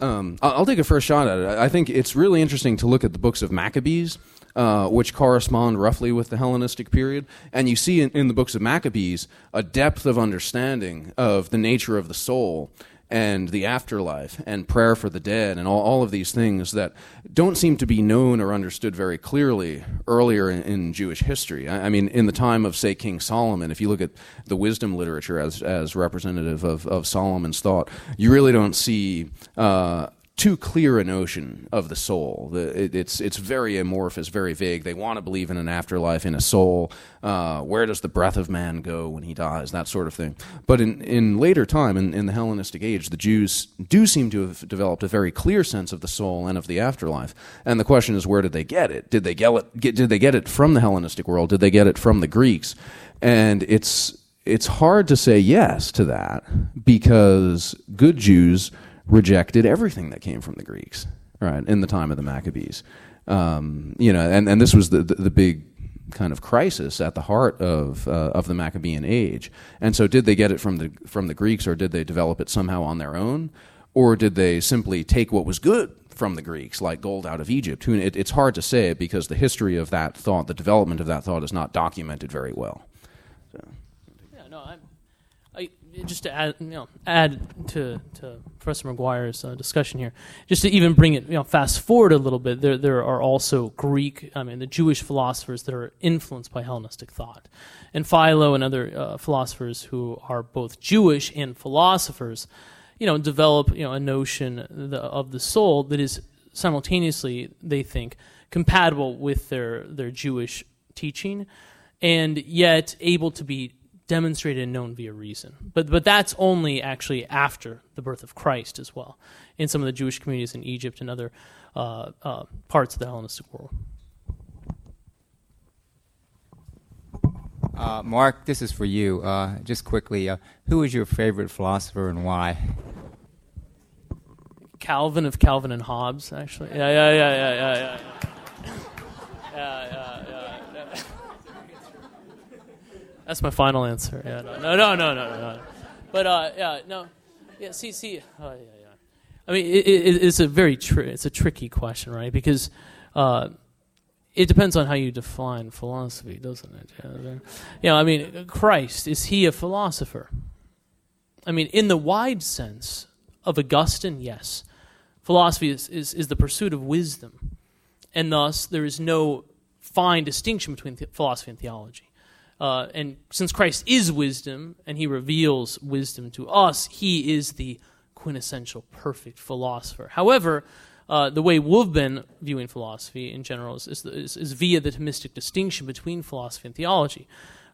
S5: Um, I'll take a first shot at it. I think it's really interesting to look at the books of Maccabees, uh, which correspond roughly with the Hellenistic period. And you see in, in, the books of Maccabees a depth of understanding of the nature of the soul and the afterlife and prayer for the dead and all, all of these things that don't seem to be known or understood very clearly earlier in, in Jewish history. I, I, mean, in the time of, say, King Solomon, if you look at the wisdom literature as, as representative of, of Solomon's thought, you really don't see uh, too clear a notion of the soul. The, it, it's it's very amorphous, very vague. They want to believe in an afterlife, in a soul. Uh, where does the breath of man go when he dies? That sort of thing. But in, in later time, in, in the Hellenistic age, the Jews do seem to have developed a very clear sense of the soul and of the afterlife. And the question is, where did they get it? Did they get it? Get, did they get it from the Hellenistic world? Did they get it from the Greeks? And it's it's hard to say yes to that because good Jews rejected everything that came from the Greeks, right, in the time of the Maccabees. Um, you know, and, and this was the, the, the, big kind of crisis at the heart of, uh, of the Maccabean age. And so, did they get it from the, from the Greeks, or did they develop it somehow on their own? Or did they simply take what was good from the Greeks, like gold out of Egypt? It, it's hard to say because the history of that thought, the development of that thought, is not documented very well. So
S3: just to add, you know, add to, to Professor McGuire's uh, discussion here, just to even bring it, you know, fast forward a little bit, there, there are also Greek, I mean, the Jewish philosophers that are influenced by Hellenistic thought. And Philo and other uh, philosophers who are both Jewish and philosophers, you know, develop, you know, a notion the, of the soul that is simultaneously, they think, compatible with their, their Jewish teaching and yet able to be demonstrated and known via reason. But, but that's only actually after the birth of Christ as well, in some of the Jewish communities in Egypt and other uh, uh, parts of the Hellenistic world.
S8: Uh, Mark, this is for you. Uh, just quickly, uh, who is your favorite philosopher and why?
S3: Calvin of Calvin and Hobbes, actually. Yeah, yeah, yeah, yeah, yeah, yeah. [LAUGHS] yeah, yeah, yeah. That's my final answer. Yeah, no, no, no, no, no, no. But uh, yeah, no, yeah. See, see, oh, yeah, yeah. I mean, it, it, it's a very tri- it's a tricky question, right? Because uh, it depends on how you define philosophy, doesn't it? Yeah, you know, I mean, Christ is he a philosopher? I mean, in the wide sense of Augustine, yes. Philosophy is, is, is the pursuit of wisdom, and thus there is no fine distinction between philosophy and theology. Uh, and since Christ is wisdom and he reveals wisdom to us, he is the quintessential perfect philosopher. However, uh, the way we've been viewing philosophy in general is, is, is, is via the Thomistic distinction between philosophy and theology,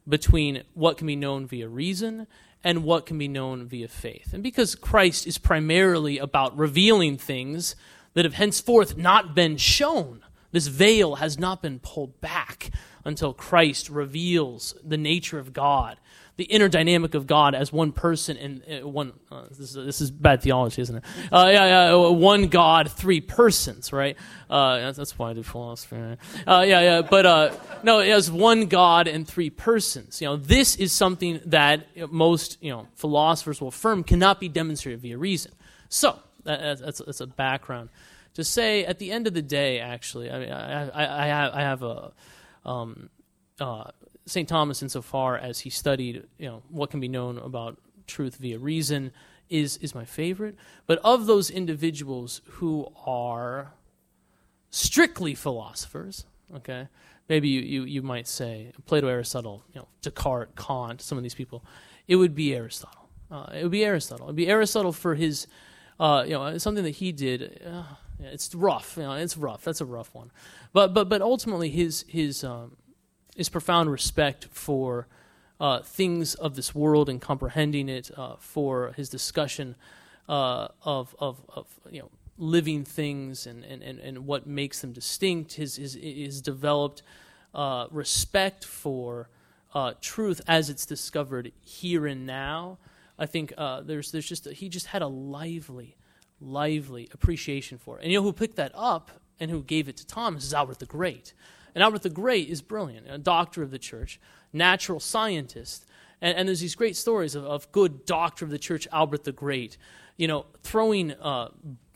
S3: between what can be known via reason and what can be known via faith. And because Christ is primarily about revealing things that have henceforth not been shown, this veil has not been pulled back until Christ reveals the nature of God the inner dynamic of God as one person and uh, one. Uh, this, is, this, is, bad theology, isn't it? Uh, yeah, yeah, uh, one God, three persons, right? Uh, that's, why I do philosophy. Right? Uh, yeah, yeah, but no, it has one God and three persons. You know, this is something that most you know philosophers will affirm cannot be demonstrated via reason. So that, that's, that's a background to say. At the end of the day, actually, I mean, I, I, I have, a. Um, uh, St. Thomas, insofar as he studied, you know, what can be known about truth via reason, is is my favorite. But of those individuals who are strictly philosophers, okay, maybe you, you, you might say Plato, Aristotle, you know, Descartes, Kant, some of these people, it would be Aristotle. Uh, it would be Aristotle. It would be Aristotle for his, uh, you know, something that he did. Uh, it's rough. You know, it's rough. That's a rough one. But but but ultimately, his his um, is profound respect for uh, things of this world and comprehending it, uh, for his discussion uh, of, of, of, you know, living things and, and, and, and what makes them distinct, his, his, his developed uh, respect for uh, truth as it's discovered here and now. I think uh, there's, there's just, he just had a lively, lively appreciation for it. And you know who picked that up and who gave it to Thomas is Albert the Great. And Albert the Great is brilliant, a doctor of the church, natural scientist. And, and there's these great stories of, of, good doctor of the church, Albert the Great, you know, throwing, uh,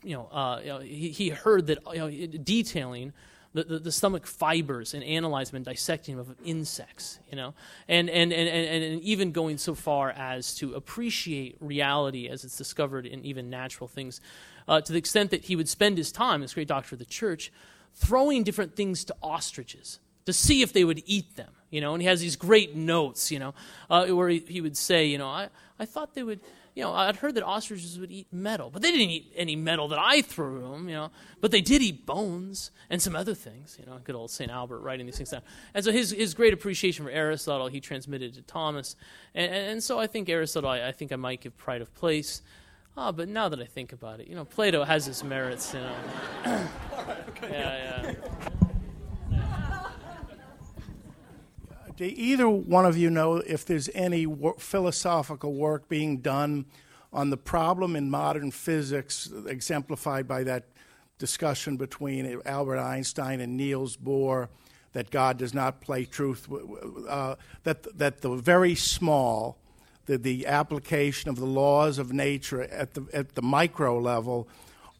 S3: you know, uh, you know he, he, heard that, you know, detailing the, the, the, stomach fibers and analyzing and dissecting of insects, you know, and, and, and, and, and even going so far as to appreciate reality as it's discovered in even natural things, uh, to the extent that he would spend his time, this great doctor of the church, throwing different things to ostriches to see if they would eat them, you know. And he has these great notes, you know, uh, where he, he, would say, you know, I, I thought they would, you know, I'd heard that ostriches would eat metal, but they didn't eat any metal that I threw them, you know. But they did eat bones and some other things, you know. Good old St. Albert writing these things down. And so his, his great appreciation for Aristotle, he transmitted to Thomas. And, and so I think Aristotle, I, I think I might give pride of place. Ah, but now that I think about it, you know, Plato has his merits, you know. [LAUGHS] yeah,
S9: yeah. Do either one of you know if there's any wor- philosophical work being done on the problem in modern physics, exemplified by that discussion between Albert Einstein and Niels Bohr, that God does not play truth, uh, that, that the very small the, the application of the laws of nature at the, at the micro level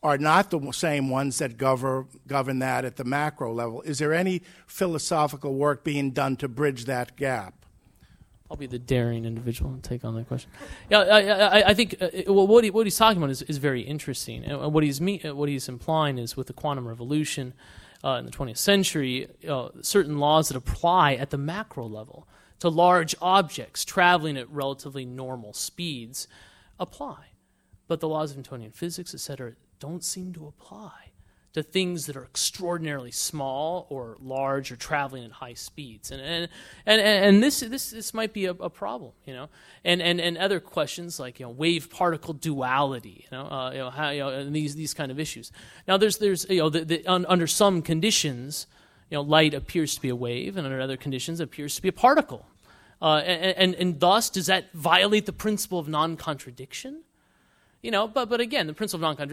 S9: are not the same ones that govern, govern that at the macro level. Is there any philosophical work being done to bridge that gap?
S3: I'll be the daring individual and take on that question. Yeah, I, I, I think uh, what, he, what he's talking about is, is very interesting. And what he's, me, uh, what he's implying is with the quantum revolution uh, in the 20th century, uh, certain laws that apply at the macro level to large objects traveling at relatively normal speeds apply. But the laws of Newtonian physics, etc., don't seem to apply to things that are extraordinarily small or large or traveling at high speeds. And, and, and, and this, this, this might be a, a problem, you know. And, and, and other questions like, you know, wave particle duality, you know, uh, you know, how, you know and these, these kind of issues. Now, there's, there's you know, the, the, un, under some conditions, you know, light appears to be a wave, and under other conditions, it appears to be a particle. Uh, and, and, and thus, does that violate the principle of non contradiction? You know, but, but again, the principle of non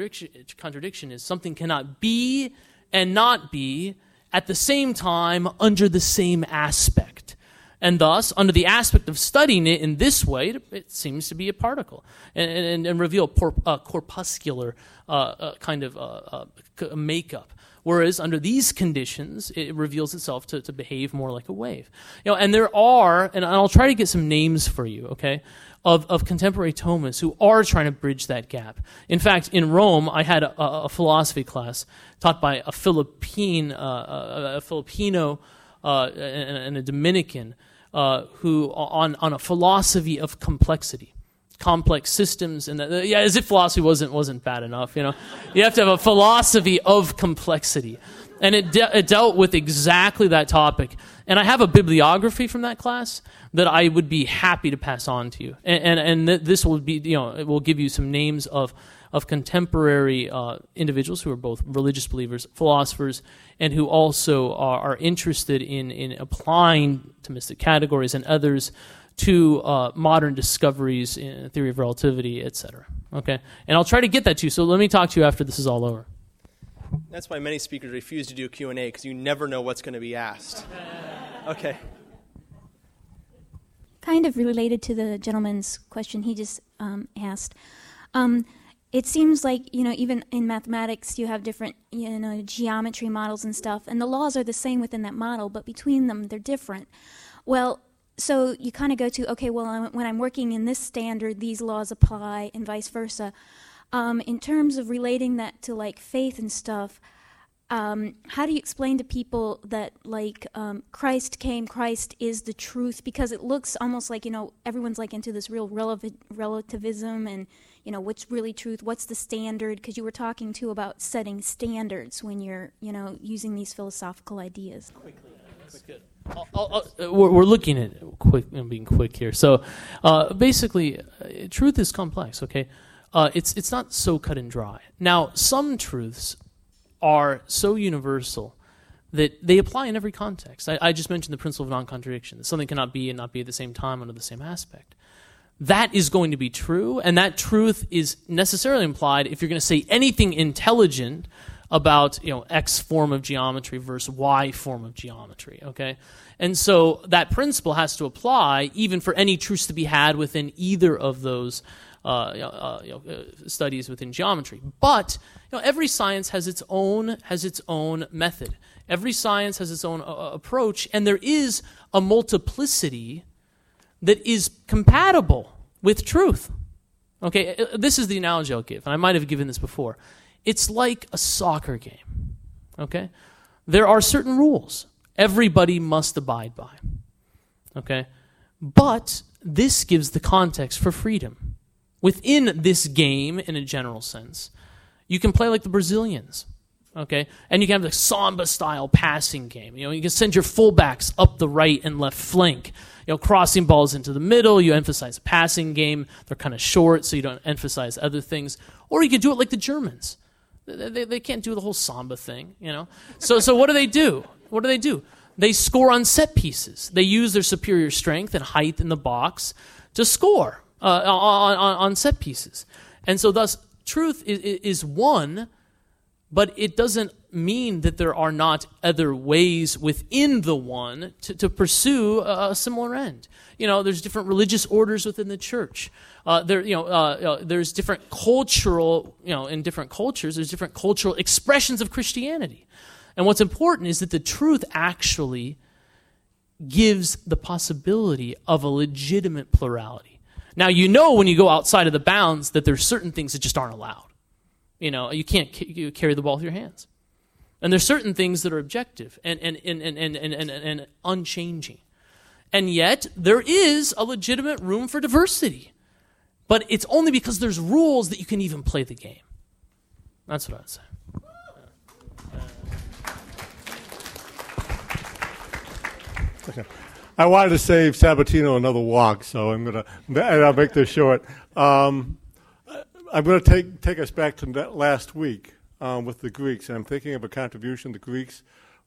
S3: contradiction is something cannot be and not be at the same time under the same aspect. And thus, under the aspect of studying it in this way, it, seems to be a particle and, and, and reveal por, uh, corpuscular uh, uh, kind of uh, uh, makeup. Whereas under these conditions, it reveals itself to, to behave more like a wave. You know, and there are, and I'll try to get some names for you, okay, of, of contemporary Thomists who are trying to bridge that gap. In fact, in Rome, I had a, a philosophy class taught by a Philippine, uh, a, Filipino uh, and, and, a Dominican uh, who on, on a philosophy of complexity. complex systems and that, yeah, as if philosophy wasn't wasn't bad enough. You know, you have to have a philosophy of complexity, and it, de- it dealt with exactly that topic. And I have a bibliography from that class that I would be happy to pass on to you, and and, and th- this will be you know it will give you some names of of contemporary uh, individuals who are both religious believers, philosophers, and who also are, are interested in in applying Thomistic categories and others to uh, modern discoveries in theory of relativity, etc. Okay, and I'll try to get that to you. So let me talk to you after this is all over.
S1: That's why many speakers refuse to do Q&A because you never know what's going to be asked. Okay.
S10: Kind of related to the gentleman's question he just um, asked. Um, it seems like you know even in mathematics you have different you know geometry models and stuff and the laws are the same within that model but between them they're different well so you kind of go to okay well when i'm working in this standard these laws apply and vice versa um, in terms of relating that to like faith and stuff um, how do you explain to people that like um, christ came christ is the truth because it looks almost like you know everyone's like into this real relevant relativism and you know what's really truth what's the standard because you were talking too about setting standards when you're you know using these philosophical ideas
S3: I'll, I'll, uh, we're, we're looking at quick and being quick here. So, uh, basically, uh, truth is complex. Okay, uh, it's it's not so cut and dry. Now, some truths are so universal that they apply in every context. I, I just mentioned the principle of non-contradiction. That something cannot be and not be at the same time under the same aspect. That is going to be true, and that truth is necessarily implied if you're going to say anything intelligent about you know x form of geometry versus y form of geometry okay and so that principle has to apply even for any truths to be had within either of those uh, uh, you know, uh, studies within geometry but you know, every science has its own has its own method every science has its own uh, uh, approach and there is a multiplicity that is compatible with truth okay uh, this is the analogy i'll give and i might have given this before it's like a soccer game. Okay? There are certain rules everybody must abide by. Okay? But this gives the context for freedom. Within this game, in a general sense, you can play like the Brazilians. Okay? And you can have the samba style passing game. You know, you can send your fullbacks up the right and left flank. You know, crossing balls into the middle, you emphasize passing game. They're kind of short, so you don't emphasize other things. Or you can do it like the Germans. They, they can't do the whole samba thing, you know. So, so what do they do? What do they do? They score on set pieces. They use their superior strength and height in the box to score uh, on, on, set pieces. And so, thus, truth is, is one, but it doesn't mean that there are not other ways within the one to, to pursue a, a similar end. You know, there's different religious orders within the church. Uh, there, you know, uh, uh, there's different cultural, you know, in different cultures, there's different cultural expressions of Christianity. And what's important is that the truth actually gives the possibility of a legitimate plurality. Now, you know when you go outside of the bounds that there's certain things that just aren't allowed. You know, you can't c- carry the ball with your hands. And there's certain things that are objective and, and, and, and, and, and, and, and unchanging. And yet, there is a legitimate room for diversity. But it's only because there's rules that you can even play the game. That's what I would say.
S11: I wanted to save Sabatino another walk, so I'm gonna and I'll make this short. Um, I'm going to take take us back to last week um, with the Greeks, and I'm thinking of a contribution the Greeks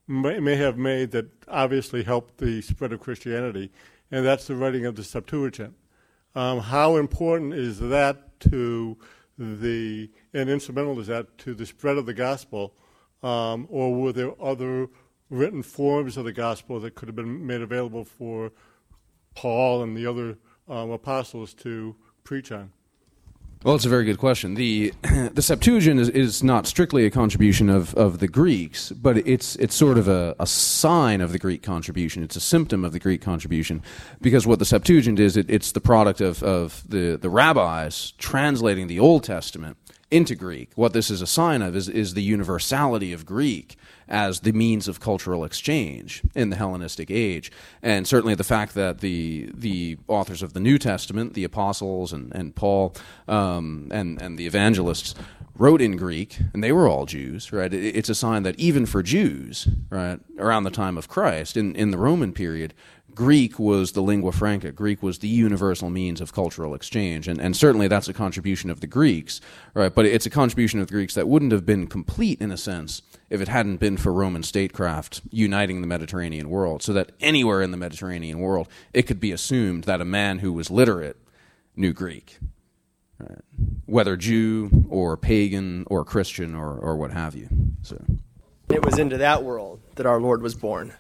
S11: may, may have made that obviously helped the spread of Christianity, and that's the writing of the Septuagint. Um, how important is that to the, and instrumental is that to the spread of the gospel, um, or were there other written forms of the gospel that could have been made available for Paul and the other um, apostles to preach on?
S5: Well, it's a very good question. The [CLEARS THROAT] the Septuagint is, is not strictly a contribution of, of the Greeks, but it's it's sort of a, a sign of the Greek contribution. It's a symptom of the Greek contribution, because what the Septuagint is, it, it's the product of, of the, the rabbis translating the Old Testament into Greek. What this is a sign of is, is the universality of Greek as the means of cultural exchange in the Hellenistic age. And certainly the fact that the, the authors of the New Testament, the apostles and, and Paul um, and, and the evangelists, wrote in Greek, and they were all Jews, right? It's a sign that even for Jews, right, around the time of Christ, in, in the Roman period, Greek was the lingua franca. Greek was the universal means of cultural exchange. And, and certainly that's a contribution of the Greeks, right? But it's a contribution of the Greeks that wouldn't have been complete, in a sense, if it hadn't been for Roman statecraft uniting the Mediterranean world, so that anywhere in the Mediterranean world, it could be assumed that a man who was literate knew Greek. Right? Whether Jew or pagan or Christian or, or what have you. So.
S1: It was into that world that our Lord was born.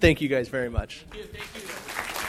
S1: Thank you guys very much. Thank you.
S3: Thank you.